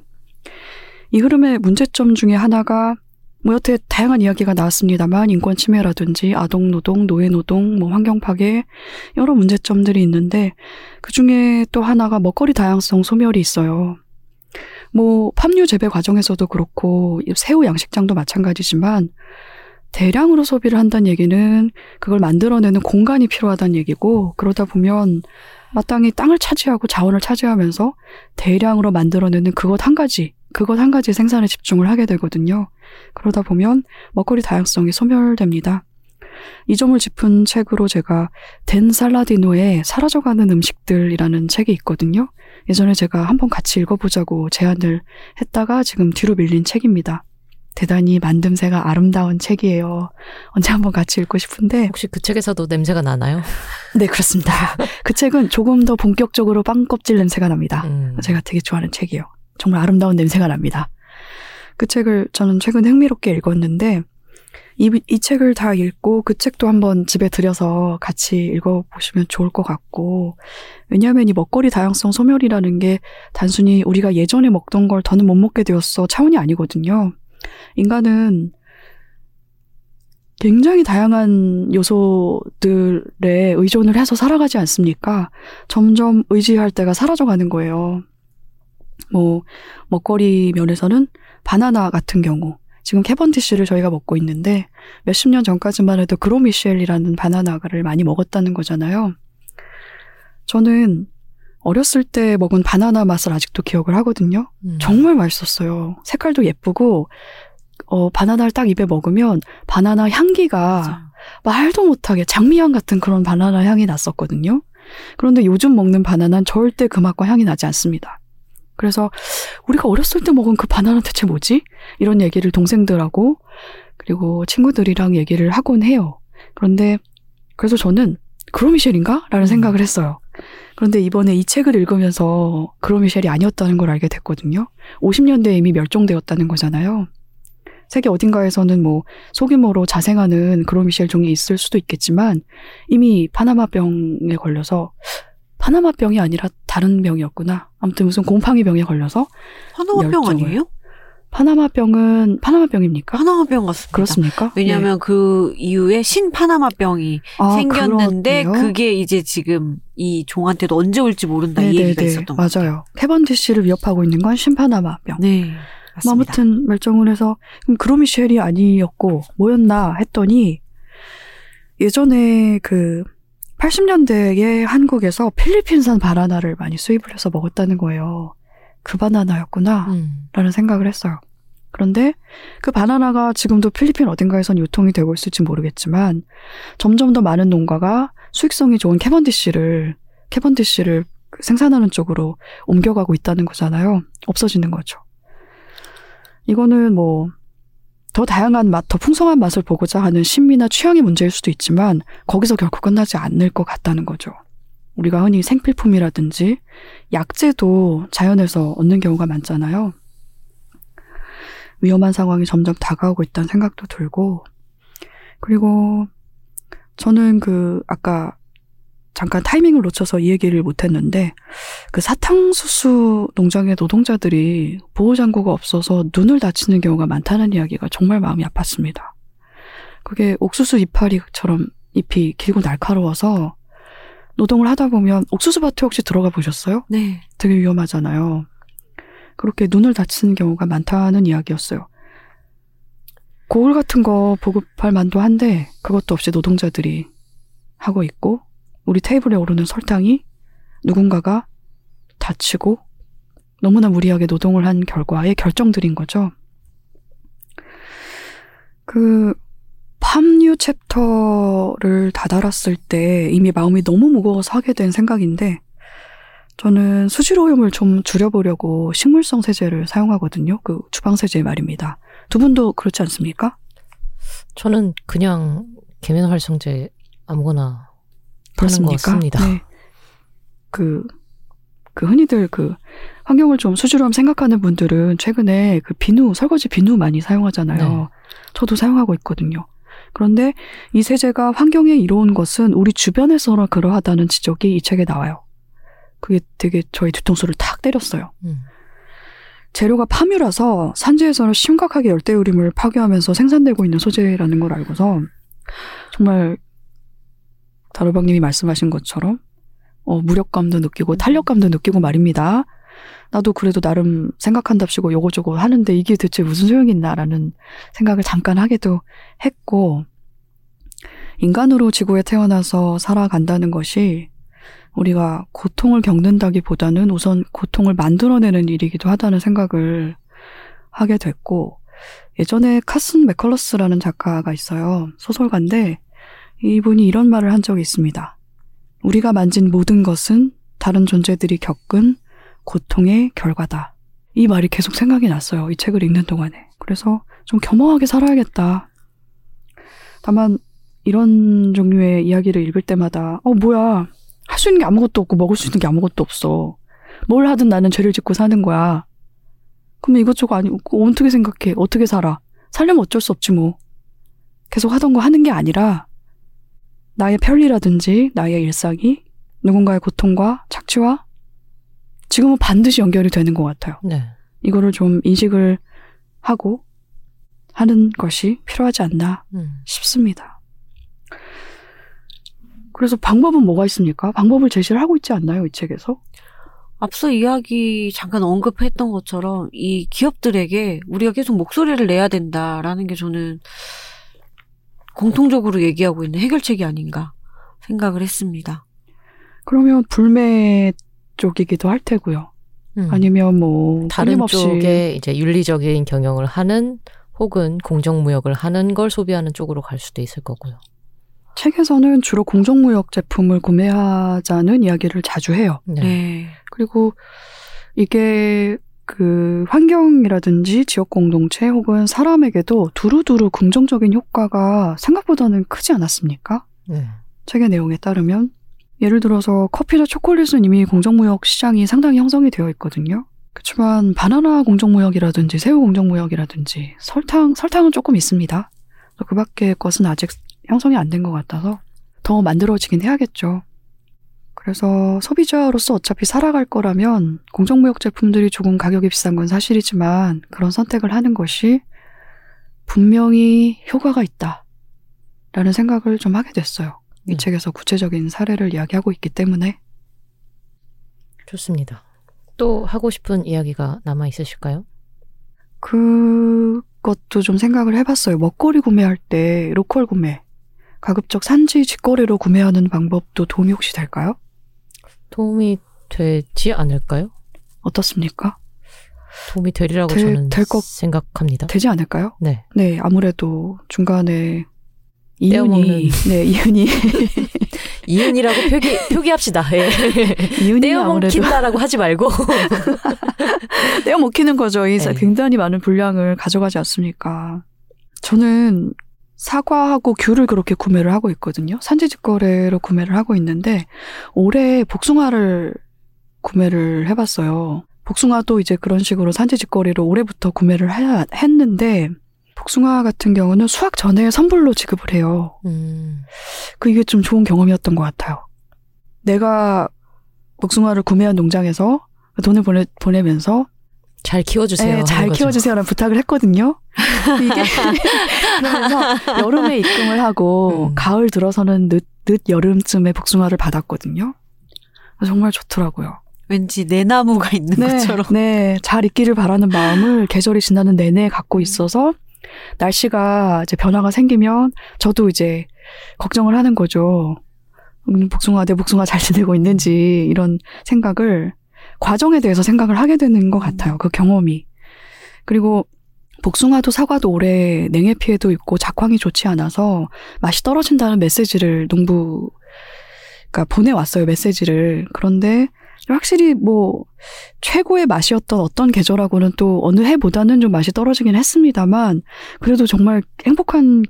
이 흐름의 문제점 중에 하나가 뭐 여태 다양한 이야기가 나왔습니다만 인권 침해라든지 아동 노동, 노예 노동, 뭐 환경 파괴 여러 문제점들이 있는데 그 중에 또 하나가 먹거리 다양성 소멸이 있어요. 뭐 팜유 재배 과정에서도 그렇고 새우 양식장도 마찬가지지만 대량으로 소비를 한다는 얘기는 그걸 만들어내는 공간이 필요하다는 얘기고 그러다 보면 마땅히 땅을 차지하고 자원을 차지하면서 대량으로 만들어내는 그것 한 가지, 그것 한 가지 생산에 집중을 하게 되거든요. 그러다 보면 먹거리 다양성이 소멸됩니다. 이 점을 짚은 책으로 제가 댄 살라디노의 사라져가는 음식들이라는 책이 있거든요. 예전에 제가 한번 같이 읽어보자고 제안을 했다가 지금 뒤로 밀린 책입니다. 대단히 만듦새가 아름다운 책이에요. 언제 한번 같이 읽고 싶은데 혹시 그 책에서도 냄새가 나나요? 네 그렇습니다. 그 책은 조금 더 본격적으로 빵 껍질 냄새가 납니다. 음. 제가 되게 좋아하는 책이에요. 정말 아름다운 냄새가 납니다. 그 책을 저는 최근에 흥미롭게 읽었는데 이, 이 책을 다 읽고 그 책도 한번 집에 들여서 같이 읽어보시면 좋을 것 같고 왜냐하면 이 먹거리 다양성 소멸이라는 게 단순히 우리가 예전에 먹던 걸 더는 못 먹게 되었어 차원이 아니거든요. 인간은 굉장히 다양한 요소들에 의존을 해서 살아가지 않습니까? 점점 의지할 때가 사라져가는 거예요. 뭐 먹거리 면에서는 바나나 같은 경우 지금 캐번디시를 저희가 먹고 있는데 몇십 년 전까지만 해도 그로미셸이라는 바나나를 많이 먹었다는 거잖아요. 저는 어렸을 때 먹은 바나나 맛을 아직도 기억을 하거든요. 음. 정말 맛있었어요. 색깔도 예쁘고 어 바나나를 딱 입에 먹으면 바나나 향기가 말도 못하게 장미향 같은 그런 바나나 향이 났었거든요. 그런데 요즘 먹는 바나나는 절대 그 맛과 향이 나지 않습니다. 그래서 우리가 어렸을 때 먹은 그 바나나 대체 뭐지? 이런 얘기를 동생들하고 그리고 친구들이랑 얘기를 하곤 해요. 그런데 그래서 저는 그로미셸인가? 라는 생각을 했어요. 그런데 이번에 이 책을 읽으면서 그로미셸이 아니었다는 걸 알게 됐거든요. 50년대에 이미 멸종되었다는 거잖아요. 세계 어딘가에서는 뭐 소규모로 자생하는 그로미셸 종이 있을 수도 있겠지만 이미 파나마병에 걸려서 파나마 병이 아니라 다른 병이었구나. 아무튼 무슨 곰팡이 병에 걸려서 하나마병 열정을. 아니에요? 파나마 병은 파나마 병입니까? 파나마 병 같습니다. 그렇습니까? 왜냐하면 네. 그 이후에 신 파나마 병이 아, 생겼는데 그렇네요. 그게 이제 지금 이 종한테도 언제 올지 모른다 이 네네네. 얘기가 있었던 거죠. 맞아요. 캐번디시를 위협하고 있는 건 심파나마 병. 네. 뭐 맞습니다. 아무튼 멸종을 해서 그럼 그로미셸이 아니었고 뭐였나 했더니 예전에 그 80년대에 한국에서 필리핀산 바나나를 많이 수입을 해서 먹었다는 거예요. 그 바나나였구나 음. 라는 생각을 했어요. 그런데 그 바나나가 지금도 필리핀 어딘가에선 유통이 되고 있을지 모르겠지만 점점 더 많은 농가가 수익성이 좋은 캐번디시를 캐번디시를 그 생산하는 쪽으로 옮겨가고 있다는 거잖아요. 없어지는 거죠. 이거는 뭐 더 다양한 맛, 더 풍성한 맛을 보고자 하는 심미나 취향의 문제일 수도 있지만 거기서 결코 끝나지 않을 것 같다는 거죠. 우리가 흔히 생필품이라든지 약재도 자연에서 얻는 경우가 많잖아요. 위험한 상황이 점점 다가오고 있다는 생각도 들고, 그리고 저는 그, 아까 잠깐 타이밍을 놓쳐서 이 얘기를 못했는데, 그 사탕수수 농장의 노동자들이 보호장구가 없어서 눈을 다치는 경우가 많다는 이야기가 정말 마음이 아팠습니다. 그게 옥수수 이파리처럼 잎이 길고 날카로워서 노동을 하다 보면 옥수수 밭에 혹시 들어가 보셨어요? 네. 되게 위험하잖아요. 그렇게 눈을 다치는 경우가 많다는 이야기였어요. 고울 같은 거 보급할 만도 한데 그것도 없이 노동자들이 하고 있고 우리 테이블에 오르는 설탕이 누군가가 다치고 너무나 무리하게 노동을 한 결과의 결정들인 거죠. 그 팜유 챕터를 다다랐을 때 이미 마음이 너무 무거워서 하게 된 생각인데 저는 수질 오염을 좀 줄여보려고 식물성 세제를 사용하거든요. 그 주방 세제 말입니다. 두 분도 그렇지 않습니까? 저는 그냥 계면 활성제 아무거나 그렇습니까? 네. 그, 그 흔히들 그 환경을 좀 수질오염 생각하는 분들은 최근에 그 비누, 설거지 비누 많이 사용하잖아요. 네. 저도 사용하고 있거든요. 그런데 이 세제가 환경에 이로운 것은 우리 주변에서나 그러하다는 지적이 이 책에 나와요. 그게 되게 저희 뒤통수를 탁 때렸어요. 음. 재료가 파뮤라서 산지에서는 심각하게 열대우림을 파괴하면서 생산되고 있는 소재라는 걸 알고서 정말 다로박님이 말씀하신 것처럼 어, 무력감도 느끼고 탄력감도 느끼고 말입니다. 나도 그래도 나름 생각한답시고 요거저거 하는데 이게 대체 무슨 소용이 있나라는 생각을 잠깐 하기도 했고 인간으로 지구에 태어나서 살아간다는 것이 우리가 고통을 겪는다기보다는 우선 고통을 만들어내는 일이기도 하다는 생각을 하게 됐고 예전에 카슨 맥컬러스라는 작가가 있어요. 소설가인데 이분이 이런 말을 한 적이 있습니다. 우리가 만진 모든 것은 다른 존재들이 겪은 고통의 결과다. 이 말이 계속 생각이 났어요. 이 책을 읽는 동안에. 그래서 좀 겸허하게 살아야겠다. 다만 이런 종류의 이야기를 읽을 때마다 어 뭐야 할 수 있는 게 아무것도 없고 먹을 수 있는 게 아무것도 없어. 뭘 하든 나는 죄를 짓고 사는 거야. 그러면 이것저것 아니고 어떻게 생각해? 어떻게 살아? 살려면 어쩔 수 없지 뭐. 계속 하던 거 하는 게 아니라 나의 편리라든지 나의 일상이 누군가의 고통과 착취와 지금은 반드시 연결이 되는 것 같아요. 네. 이거를 좀 인식을 하고 하는 것이 필요하지 않나 음. 싶습니다. 그래서 방법은 뭐가 있습니까? 방법을 제시를 하고 있지 않나요, 이 책에서? 앞서 이야기 잠깐 언급했던 것처럼 이 기업들에게 우리가 계속 목소리를 내야 된다라는 게 저는 공통적으로 얘기하고 있는 해결책이 아닌가 생각을 했습니다. 그러면 불매 쪽이기도 할 테고요. 음. 아니면 뭐 다른 쪽에 이제 윤리적인 경영을 하는 혹은 공정무역을 하는 걸 소비하는 쪽으로 갈 수도 있을 거고요. 책에서는 주로 공정무역 제품을 구매하자는 이야기를 자주 해요. 네. 네. 그리고 이게 그 환경이라든지 지역 공동체 혹은 사람에게도 두루두루 긍정적인 효과가 생각보다는 크지 않았습니까? 네. 책의 내용에 따르면 예를 들어서 커피나 초콜릿은 이미 공정무역 시장이 상당히 형성이 되어 있거든요. 그렇지만 바나나 공정무역이라든지 새우 공정무역이라든지 설탕 설탕은 조금 있습니다. 그 밖의 것은 아직 형성이 안 된 것 같아서 더 만들어지긴 해야겠죠. 그래서 소비자로서 어차피 살아갈 거라면 공정무역 제품들이 조금 가격이 비싼 건 사실이지만 그런 선택을 하는 것이 분명히 효과가 있다. 라는 생각을 좀 하게 됐어요. 이 음. 책에서 구체적인 사례를 이야기하고 있기 때문에 좋습니다. 또 하고 싶은 이야기가 남아 있으실까요? 그것도 좀 생각을 해봤어요. 먹거리 구매할 때 로컬 구매, 가급적 산지 직거래로 구매하는 방법도 도움이 혹시 될까요? 도움이 되지 않을까요? 어떻습니까? 도움이 되리라고 될- 저는 될 것- 생각합니다. 되지 않을까요? 네. 네, 아무래도 중간에. 이윤이, 네, 이윤이, 이윤이라고 표기 표기합시다. 예. 이윤이 떼어 먹힌다라고 하지 말고. 떼어 먹히는 거죠. 이 네. 굉장히 많은 분량을 가져가지 않습니까? 저는 사과하고 귤을 그렇게 구매를 하고 있거든요. 산지직 거래로 구매를 하고 있는데 올해 복숭아를 구매를 해봤어요. 복숭아도 이제 그런 식으로 산지직거래로 올해부터 구매를 해- 했는데 복숭아 같은 경우는 수확 전에 선불로 지급을 해요. 음, 그 이게 좀 좋은 경험이었던 것 같아요. 내가 복숭아를 구매한 농장에서 돈을 보내, 보내면서 잘 키워주세요. 네, 잘. 키워주세요라는 부탁을 했거든요. 이게 그러면서 여름에 입금을 하고 음. 가을 들어서는 늦, 늦 여름쯤에 복숭아를 받았거든요. 정말 좋더라고요. 왠지 내 나무가 있는 것처럼. 네, 잘 있기를 바라는 마음을 계절이 지나는 내내 갖고 있어서 날씨가 이제 변화가 생기면 저도 이제 걱정을 하는 거죠. 음, 복숭아 내 복숭아 잘 지내고 있는지 이런 생각을 과정에 대해서 생각을 하게 되는 것 같아요. 그 경험이. 그리고 복숭아도 사과도 올해 냉해 피해도 있고 작황이 좋지 않아서 맛이 떨어진다는 메시지를 농부 가 보내왔어요 메시지를 그런데 확실히 뭐 최고의 맛이었던 어떤 계절하고는 또 어느 해보다는 좀 맛이 떨어지긴 했습니다만 그래도 정말 행복한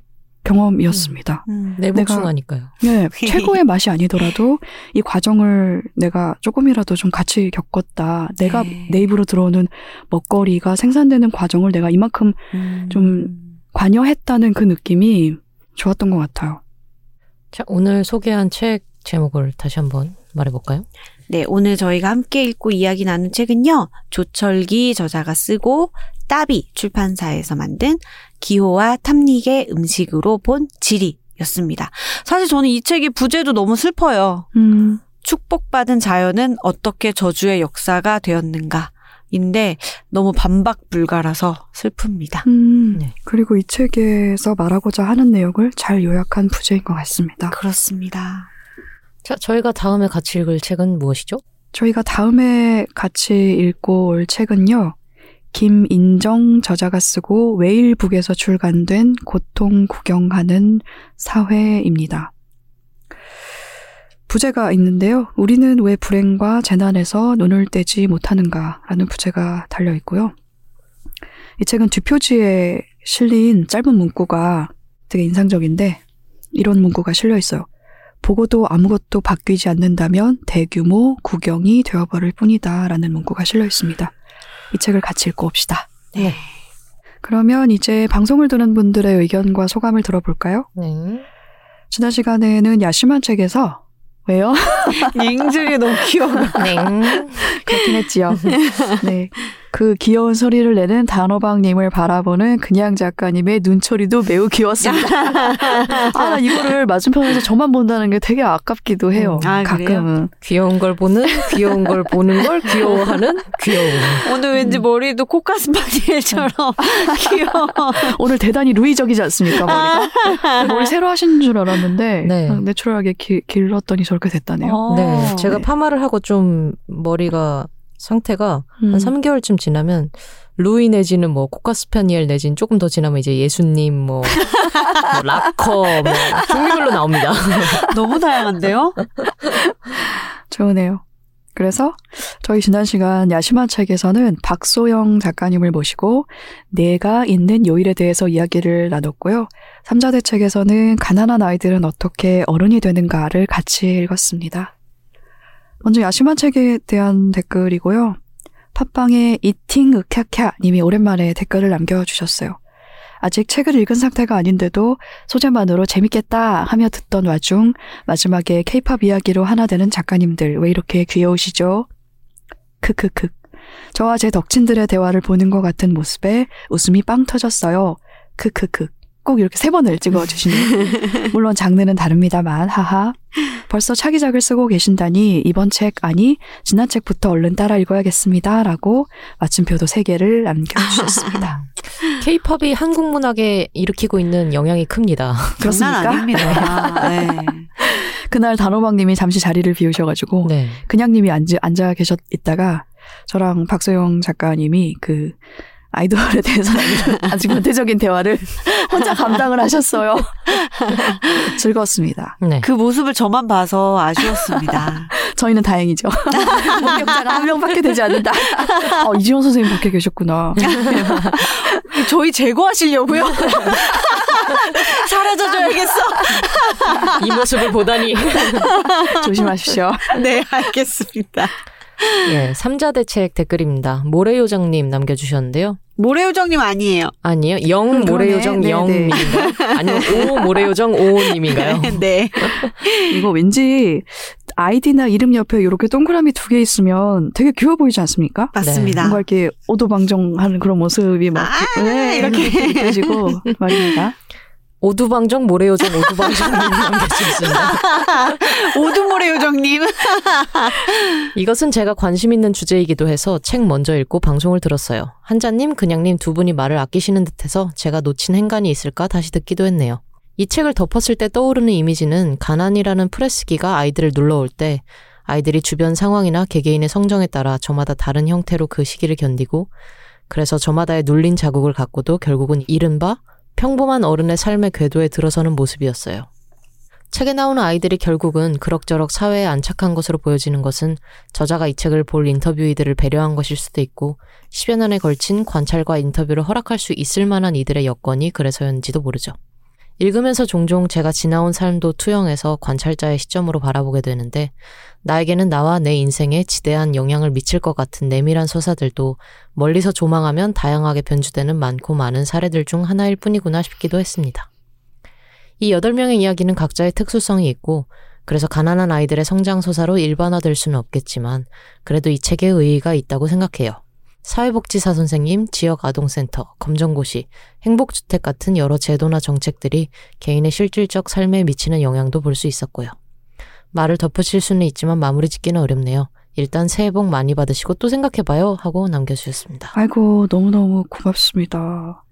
경험이었습니다. 음. 내 복숭아니까요. 네, 최고의 맛이 아니더라도 이 과정을 내가 조금이라도 좀 같이 겪었다. 내가 네. 내 입으로 들어오는 먹거리가 생산되는 과정을 내가 이만큼 음. 좀 관여했다는 그 느낌이 좋았던 것 같아요. 자, 오늘 소개한 책 제목을 다시 한번 말해볼까요? 네, 오늘 저희가 함께 읽고 이야기 나눈 책은요. 조철기 저자가 쓰고 따비 출판사에서 만든 기호와 탐닉의 음식으로 본 지리였습니다. 사실 저는 이 책이 부제도 너무 슬퍼요. 음, 축복받은 자연은 어떻게 저주의 역사가 되었는가. 인데 너무 반박 불가라서 슬픕니다. 음, 네. 그리고 이 책에서 말하고자 하는 내용을 잘 요약한 부제인 것 같습니다. 그렇습니다. 자, 저희가 다음에 같이 읽을 책은 무엇이죠? 저희가 다음에 같이 읽고 올 책은요. 김인정 저자가 쓰고 웨일북에서 출간된 고통 구경하는 사회입니다. 부제가 있는데요. 우리는 왜 불행과 재난에서 눈을 떼지 못하는가? 라는 부제가 달려 있고요. 이 책은 뒷표지에 실린 짧은 문구가 되게 인상적인데 이런 문구가 실려 있어요. 보고도 아무것도 바뀌지 않는다면 대규모 구경이 되어버릴 뿐이다. 라는 문구가 실려 있습니다. 이 책을 같이 읽고 옵시다. 네. 그러면 이제 방송을 듣는 분들의 의견과 소감을 들어볼까요? 네. 지난 시간에는 야심한 책에서 왜요? 잉즐이 너무 귀여워. 네. 그렇긴 했지요. 네. 그 귀여운 소리를 내는 단호박님을 바라보는 그냥 작가님의 눈초리도 매우 귀여웠습니다. 아, 나 이거를 맞은편에서 저만 본다는 게 되게 아깝기도 해요. 음, 아, 그래요? 가끔은. 귀여운 걸 보는, 귀여운 걸 보는 걸 귀여워하는 귀여움. 오늘 왠지 머리도 코카스 파니엘처럼 귀여워. 오늘 대단히 루이적이지 않습니까, 머리가? 머리 새로 하신 줄 알았는데, 네. 그냥 내추럴하게 기, 길렀더니 저렇게 됐다네요. 어. 네. 제가 네. 파마를 하고 좀 머리가 상태가 음. 한 3개월쯤 지나면 루이 내지는 뭐 코카스파니엘 내지는 조금 더 지나면 이제 예수님 뭐, 뭐 라커 뭐 종류별로 나옵니다. 너무 다양한데요? 좋으네요. 그래서 저희 지난 시간 야심한 책에서는 박소영 작가님을 모시고 내가 있는 요일에 대해서 이야기를 나눴고요. 삼자대 책에서는 가난한 아이들은 어떻게 어른이 되는가를 같이 읽었습니다. 먼저 야심한 책에 대한 댓글이고요. 팟빵에 이팅 으캬캬 님이 오랜만에 댓글을 남겨주셨어요. 아직 책을 읽은 상태가 아닌데도 소재만으로 재밌겠다 하며 듣던 와중 마지막에 케이팝 이야기로 하나 되는 작가님들 왜 이렇게 귀여우시죠? 크크크. 저와 제 덕친들의 대화를 보는 것 같은 모습에 웃음이 빵 터졌어요. 크크크. 꼭 이렇게 세 번을 찍어주시네요. 물론 장르는 다릅니다만, 하하. 벌써 차기작을 쓰고 계신다니 이번 책 아니 지난 책부터 얼른 따라 읽어야겠습니다. 라고 마침표도 세 개를 남겨주셨습니다. 케이팝이 한국 문학에 일으키고 있는 영향이 큽니다. 그렇습니까? 아닙니다. 네. 그날 단호박님이 잠시 자리를 비우셔가지고 네. 그냥님이 앉아, 앉아 계셨 있다가 저랑 박소영 작가님이 그 아이돌에 대해서 아주 구체적인 대화를 혼자 감당을 하셨어요. 즐거웠습니다. 네. 그 모습을 저만 봐서 아쉬웠습니다. 저희는 다행이죠. 목격자가 한 명밖에 되지 않는다. 어, 이지원 선생님 밖에 계셨구나. 저희 제거하시려고요? 사라져줘야겠어. 이 모습을 보다니. 조심하십시오. 네, 알겠습니다. 예, 삼자대책 댓글입니다. 모래요정님 남겨주셨는데요. 모래요정님 아니에요. 아니에요? 영 그러네. 모래요정 네, 영님인가요? 아니면 오 모래요정 오님인가요? 네. 이거 왠지 아이디나 이름 옆에 이렇게 동그라미 두 개 있으면 되게 귀여워 보이지 않습니까? 맞습니다. 뭔가 이렇게 오도방정하는 그런 모습이 막 아, 네, 이렇게. 이렇게 느껴지고 말입니다. 오두방정 모래요정 오두방정님 남겨주셨습니다. 오두모래요정님. 이것은 제가 관심 있는 주제이기도 해서 책 먼저 읽고 방송을 들었어요. 한자님, 그냥님 두 분이 말을 아끼시는 듯해서 제가 놓친 행간이 있을까 다시 듣기도 했네요. 이 책을 덮었을 때 떠오르는 이미지는 가난이라는 프레스기가 아이들을 눌러올 때 아이들이 주변 상황이나 개개인의 성정에 따라 저마다 다른 형태로 그 시기를 견디고 그래서 저마다의 눌린 자국을 갖고도 결국은 이른바 평범한 어른의 삶의 궤도에 들어서는 모습이었어요. 책에 나오는 아이들이 결국은 그럭저럭 사회에 안착한 것으로 보여지는 것은 저자가 이 책을 볼 인터뷰이들을 배려한 것일 수도 있고 10여 년에 걸친 관찰과 인터뷰를 허락할 수 있을 만한 이들의 여건이 그래서였는지도 모르죠. 읽으면서 종종 제가 지나온 삶도 투영해서 관찰자의 시점으로 바라보게 되는데 나에게는 나와 내 인생에 지대한 영향을 미칠 것 같은 내밀한 서사들도 멀리서 조망하면 다양하게 변주되는 많고 많은 사례들 중 하나일 뿐이구나 싶기도 했습니다. 이 8명의 이야기는 각자의 특수성이 있고 그래서 가난한 아이들의 성장 서사로 일반화될 수는 없겠지만 그래도 이 책에 의의가 있다고 생각해요. 사회복지사 선생님, 지역아동센터, 검정고시, 행복주택 같은 여러 제도나 정책들이 개인의 실질적 삶에 미치는 영향도 볼 수 있었고요. 말을 덧붙일 수는 있지만 마무리 짓기는 어렵네요. 일단 새해 복 많이 받으시고 또 생각해봐요 하고 남겨주셨습니다. 아이고 너무너무 고맙습니다.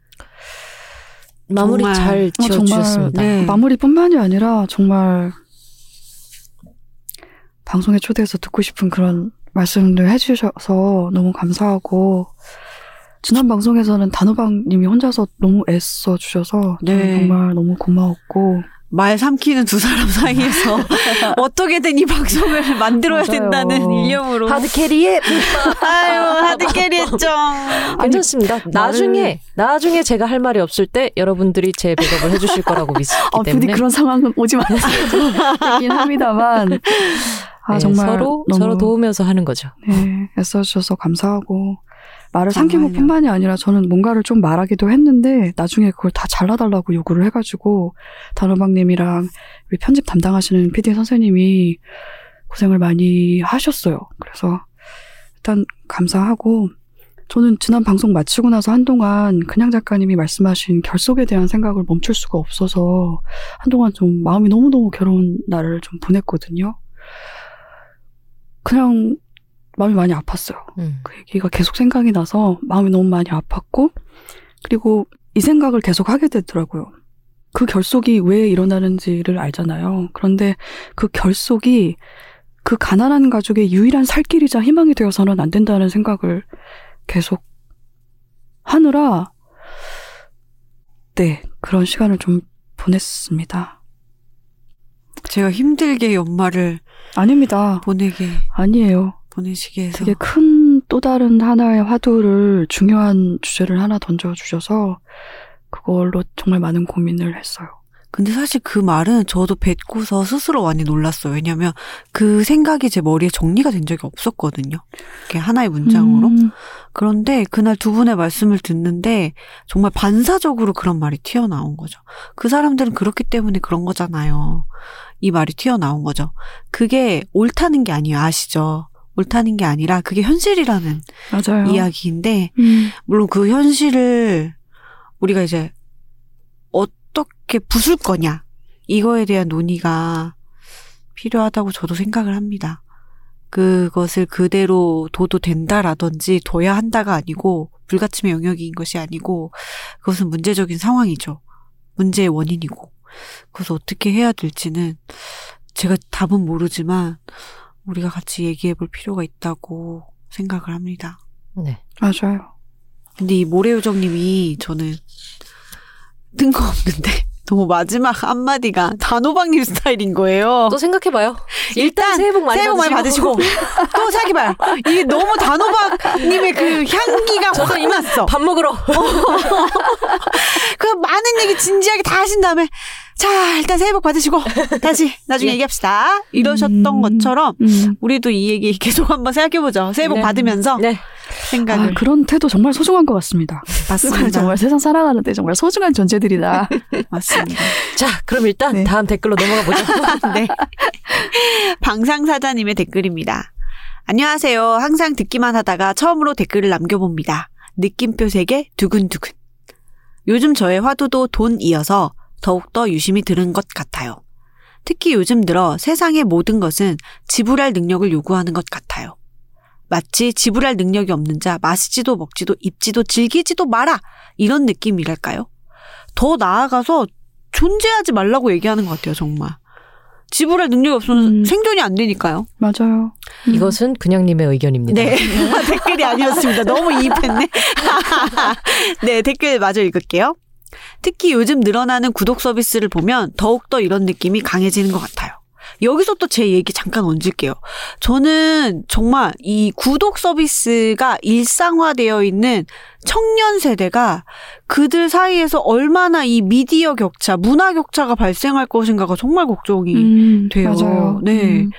마무리 정말, 잘 어, 지어주셨습니다. 네. 마무리뿐만이 아니라 정말 방송에 초대해서 듣고 싶은 그런 말씀들 해주셔서 너무 감사하고 지난 방송에서는 단호박님이 혼자서 너무 애써 주셔서 네. 정말 너무 고마웠고 말 삼키는 두 사람 사이에서 어떻게든 이 방송을 만들어야 맞아요. 된다는 일념으로 hard carry에 아유 hard carry 했죠. 괜찮습니다. 나중에 나중에 제가 할 말이 없을 때 여러분들이 제 백업을 해주실 거라고 믿기 아, 부디 때문에 그런 상황은 오지 마세요. 긴 합니다만 아 네, 정말 서로 너무 서로 도우면서 하는 거죠. 네, 애써주셔서 감사하고 말을 정말요. 것뿐만이 아니라 저는 뭔가를 좀 말하기도 했는데 나중에 그걸 다 잘라달라고 요구를 해가지고 단호박님이랑 우리 편집 담당하시는 PD 선생님이 고생을 많이 하셨어요. 그래서 일단 감사하고 저는 지난 방송 마치고 나서 한동안 그냥 작가님이 말씀하신 결속에 대한 생각을 멈출 수가 없어서 한동안 좀 마음이 너무너무 괴로운 날을 좀 보냈거든요. 그냥 마음이 많이 아팠어요. 음. 그 얘기가 계속 생각이 나서 마음이 너무 많이 아팠고 그리고 이 생각을 계속 하게 되더라고요. 그 결속이 왜 일어나는지를 알잖아요. 그런데 그 결속이 그 가난한 가족의 유일한 살 길이자 희망이 되어서는 안 된다는 생각을 계속 하느라 네 그런 시간을 좀 보냈습니다. 제가 힘들게 연말을 아닙니다. 보내게 아니에요. 보내시게 해서 되게 큰 또 다른 하나의 화두를 중요한 주제를 하나 던져주셔서 그걸로 정말 많은 고민을 했어요. 근데 사실 그 말은 저도 뱉고서 스스로 많이 놀랐어요. 왜냐면 그 생각이 제 머리에 정리가 된 적이 없었거든요. 이렇게 하나의 문장으로. 음, 그런데 그날 두 분의 말씀을 듣는데 정말 반사적으로 그런 말이 튀어나온 거죠. 그 사람들은 그렇기 때문에 그런 거잖아요. 이 말이 튀어나온 거죠. 그게 옳다는 게 아니에요. 아시죠? 옳다는 게 아니라 그게 현실이라는 맞아요. 이야기인데 음, 물론 그 현실을 우리가 이제 어떻게 부술 거냐 이거에 대한 논의가 필요하다고 저도 생각을 합니다. 그것을 그대로 둬도 된다라든지 둬야 한다가 아니고 불가침의 영역인 것이 아니고 그것은 문제적인 상황이죠. 문제의 원인이고 그래서 어떻게 해야 될지는 제가 답은 모르지만 우리가 같이 얘기해 볼 필요가 있다고 생각을 합니다. 네. 맞아요. 근데 이 모래요정님이 저는 뜬금없는데 너무 마지막 한마디가 단호박님 스타일인 거예요. 또 생각해봐요. 일단, 일단 새해 복 많이 새해 복 많이 받으시고, 받으시고 또 생각해봐요. 이게 너무 단호박님의 그 향기가 확 났어. 밥 먹으러. 그 많은 얘기 진지하게 다 하신 다음에 자 일단 새해 복 받으시고 다시 나중에 예. 얘기합시다. 이러셨던 음, 것처럼 음. 우리도 이 얘기 계속 한번 생각해보죠. 새해 복 네. 받으면서 네. 생각을 아, 그런 태도 정말 소중한 것 같습니다. 맞습니다. 정말 세상 살아가는데 정말 소중한 존재들이다. 맞습니다. 자, 그럼 일단 네. 다음 댓글로 넘어가 보죠. 네. 방상사자님의 댓글입니다. 안녕하세요. 항상 듣기만 하다가 처음으로 댓글을 남겨봅니다. 느낌표 세개 두근두근. 요즘 저의 화두도 돈 이어서 더욱더 유심히 들은 것 같아요. 특히 요즘 들어 세상의 모든 것은 지불할 능력을 요구하는 것 같아요. 마치 지불할 능력이 없는 자 마시지도 먹지도 입지도 즐기지도 마라 이런 느낌이랄까요? 더 나아가서 존재하지 말라고 얘기하는 것 같아요, 정말. 지불할 능력이 없으면 음. 생존이 안 되니까요. 맞아요. 음. 이것은 그냥님의 의견입니다. 네. 댓글이 아니었습니다. 너무 이입했네. 네, 댓글 마저 읽을게요. 특히 요즘 늘어나는 구독 서비스를 보면 더욱더 이런 느낌이 강해지는 것 같아요. 여기서 또 제 얘기 잠깐 얹을게요. 저는 정말 이 구독 서비스가 일상화되어 있는 청년 세대가 그들 사이에서 얼마나 이 미디어 격차, 문화 격차가 발생할 것인가가 정말 걱정이 음, 돼요. 맞아요. 네. 음.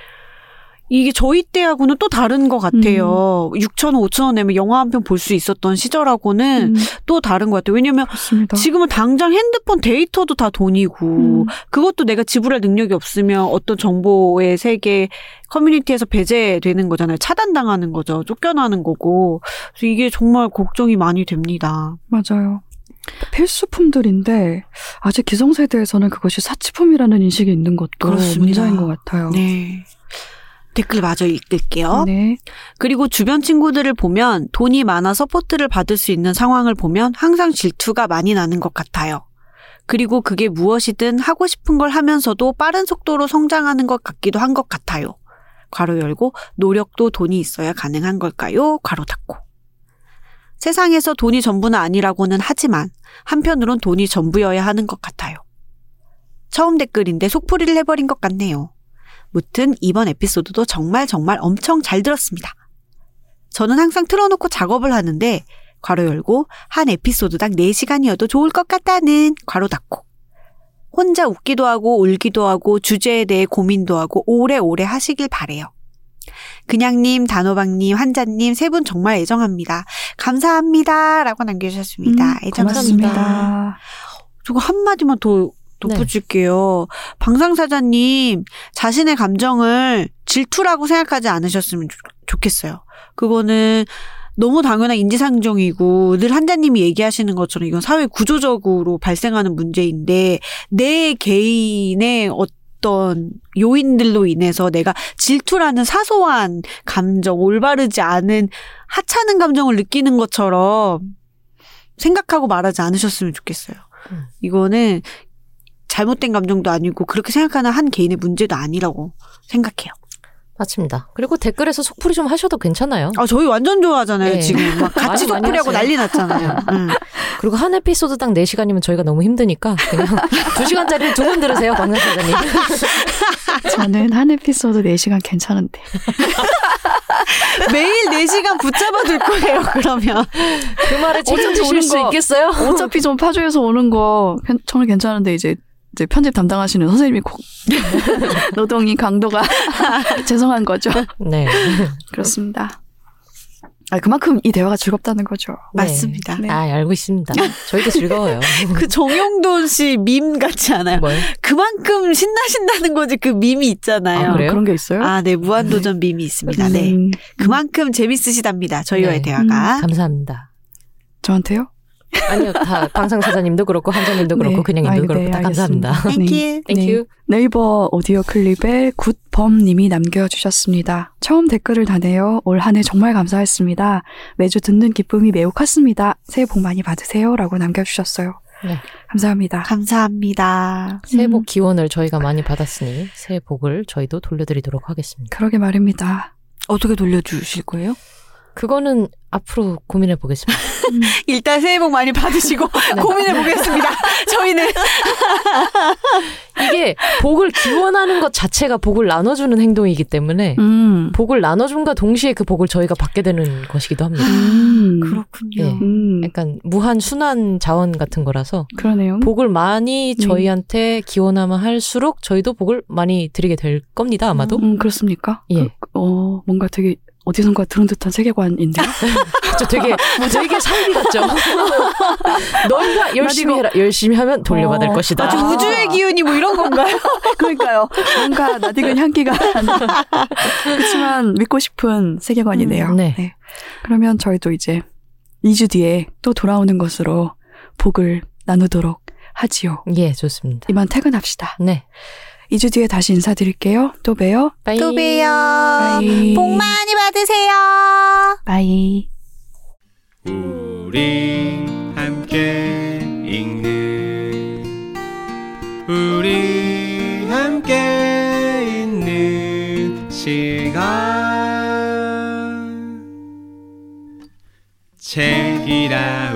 이게 저희 때하고는 또 다른 것 같아요. 6천 원, 5천 원 내면 영화 한 편 볼 수 있었던 시절하고는 음, 또 다른 것 같아요. 왜냐면 그렇습니다. 지금은 당장 핸드폰 데이터도 다 돈이고 음. 그것도 내가 지불할 능력이 없으면 어떤 정보의 세계 커뮤니티에서 배제되는 거잖아요. 차단당하는 거죠. 쫓겨나는 거고. 그래서 이게 정말 걱정이 많이 됩니다. 맞아요. 필수품들인데 아직 기성세대에서는 그것이 사치품이라는 인식이 있는 것도 그렇습니다. 문제인 것 같아요. 네. 댓글 마저 읽을게요. 네. 그리고 주변 친구들을 보면 돈이 많아 support를 받을 수 있는 상황을 보면 항상 질투가 많이 나는 것 같아요. 그리고 그게 무엇이든 하고 싶은 걸 하면서도 빠른 속도로 성장하는 것 같기도 한 것 같아요. 괄호 열고 노력도 돈이 있어야 가능한 걸까요? 괄호 닫고. 세상에서 돈이 전부는 아니라고는 하지만 한편으론 돈이 전부여야 하는 것 같아요. 처음 댓글인데 속풀이를 해버린 것 같네요. 무튼 이번 에피소드도 정말 정말 엄청 잘 들었습니다. 저는 항상 틀어놓고 작업을 하는데 괄호 열고 한 에피소드당 4시간이어도 좋을 것 같다는 괄호 닫고 혼자 웃기도 하고 울기도 하고 주제에 대해 고민도 하고 오래오래 하시길 바래요. 그냥님, 단호박님, 환자님 세 분 정말 애정합니다. 감사합니다. 라고 남겨주셨습니다. 음, 애정합니다. 고맙습니다. 저거 한마디만 더 덧붙일게요. 방상사자님, 자신의 감정을 질투라고 생각하지 않으셨으면 좋- 좋겠어요. 그거는 너무 당연한 인지상정이고 늘 한자님이 얘기하시는 것처럼 이건 사회 구조적으로 발생하는 문제인데 내 개인의 어떤 요인들로 인해서 내가 질투라는 사소한 감정, 올바르지 않은 하찮은 감정을 느끼는 것처럼 생각하고 말하지 않으셨으면 좋겠어요. 음. 이거는 잘못된 감정도 아니고 그렇게 생각하는 한 개인의 문제도 아니라고 생각해요. 맞습니다. 그리고 댓글에서 속풀이 좀 하셔도 괜찮아요. 아 저희 완전 좋아하잖아요 네. 지금 막 같이 속풀이하고. 난리 났잖아요. 응. 그리고 한 에피소드당 4시간이면 저희가 너무 힘드니까 그냥 2시간짜리를 두 번 들으세요, 방송사장님. 저는 한 에피소드 4시간 괜찮은데. 매일 4시간 붙잡아 둘 거예요 그러면. 그 말에 책임지실 오는 수 거. 있겠어요? 어차피 좀 파주에서 오는 거 괜- 정말 괜찮은데 이제 이제 편집 담당하시는 선생님이 꼭 노동이 강도가 죄송한 거죠. 네. 그렇습니다. 아 그만큼 이 대화가 즐겁다는 거죠. 맞습니다. 네. 아, 알고 있습니다. 저희도 즐거워요. 그 정용돈 씨 밈 같지 않아요? 뭐요? 그만큼 신나신다는 거지 그 밈이 있잖아요. 아, 그래요? 그런 게 있어요? 아, 네 무한도전 밈이 있습니다. 네. 음, 그만큼 재밌으시답니다. 저희와의 네. 대화가. 감사합니다. 저한테요? 아니요, 다 방상사자님도 그렇고 한자님도 그렇고 네. 그냥님도 아, 그렇고 네, 다 감사합니다. 알겠습니다. Thank 네. you. Thank you. 네이버 오디오 클립에 굿범님이 남겨주셨습니다. 처음 댓글을 다네요. 올 한 해 정말 감사했습니다. 매주 듣는 기쁨이 매우 컸습니다. 새해 복 많이 받으세요. 라고 남겨주셨어요. 네. 감사합니다. 감사합니다. 새해 음. 복 기원을 저희가 많이 받았으니 새해 복을 저희도 돌려드리도록 하겠습니다. 그러게 말입니다. 어떻게 돌려주실 거예요? 그거는 앞으로 고민해 보겠습니다. 일단 새해 복 많이 받으시고 네. 고민해 보겠습니다. 저희는 이게 복을 기원하는 것 자체가 복을 나눠주는 행동이기 때문에 음. 복을 나눠줌과 동시에 그 복을 저희가 받게 되는 것이기도 합니다. 음. 그렇군요. 네. 음. 약간 무한 순환 자원 같은 거라서 그러네요. 복을 많이 음. 저희한테 기원하면 할수록 저희도 복을 많이 드리게 될 겁니다. 아마도. 음, 그렇습니까? 예. 그, 어, 뭔가 되게 어디선가 들은 듯한 세계관인데요. 저 되게 되게 삶이 같죠. 너희가 열심히 해라. 열심히 하면 돌려받을 어, 것이다. 아주 아. 우주의 기운이 뭐 이런 건가요? 그러니까요. 뭔가 낯익은 향기가 그렇지만 믿고 싶은 세계관이네요. 음, 네. 그러면 저희도 이제 2주 뒤에 또 돌아오는 것으로 복을 나누도록 하지요. 예, 좋습니다. 이만 퇴근합시다. 네. 2주 뒤에 다시 인사드릴게요. 또 봬요. bye. 또 봬요. bye. 복 많이 받으세요. bye. 우리 함께 읽는 우리 함께 있는 시간 책이라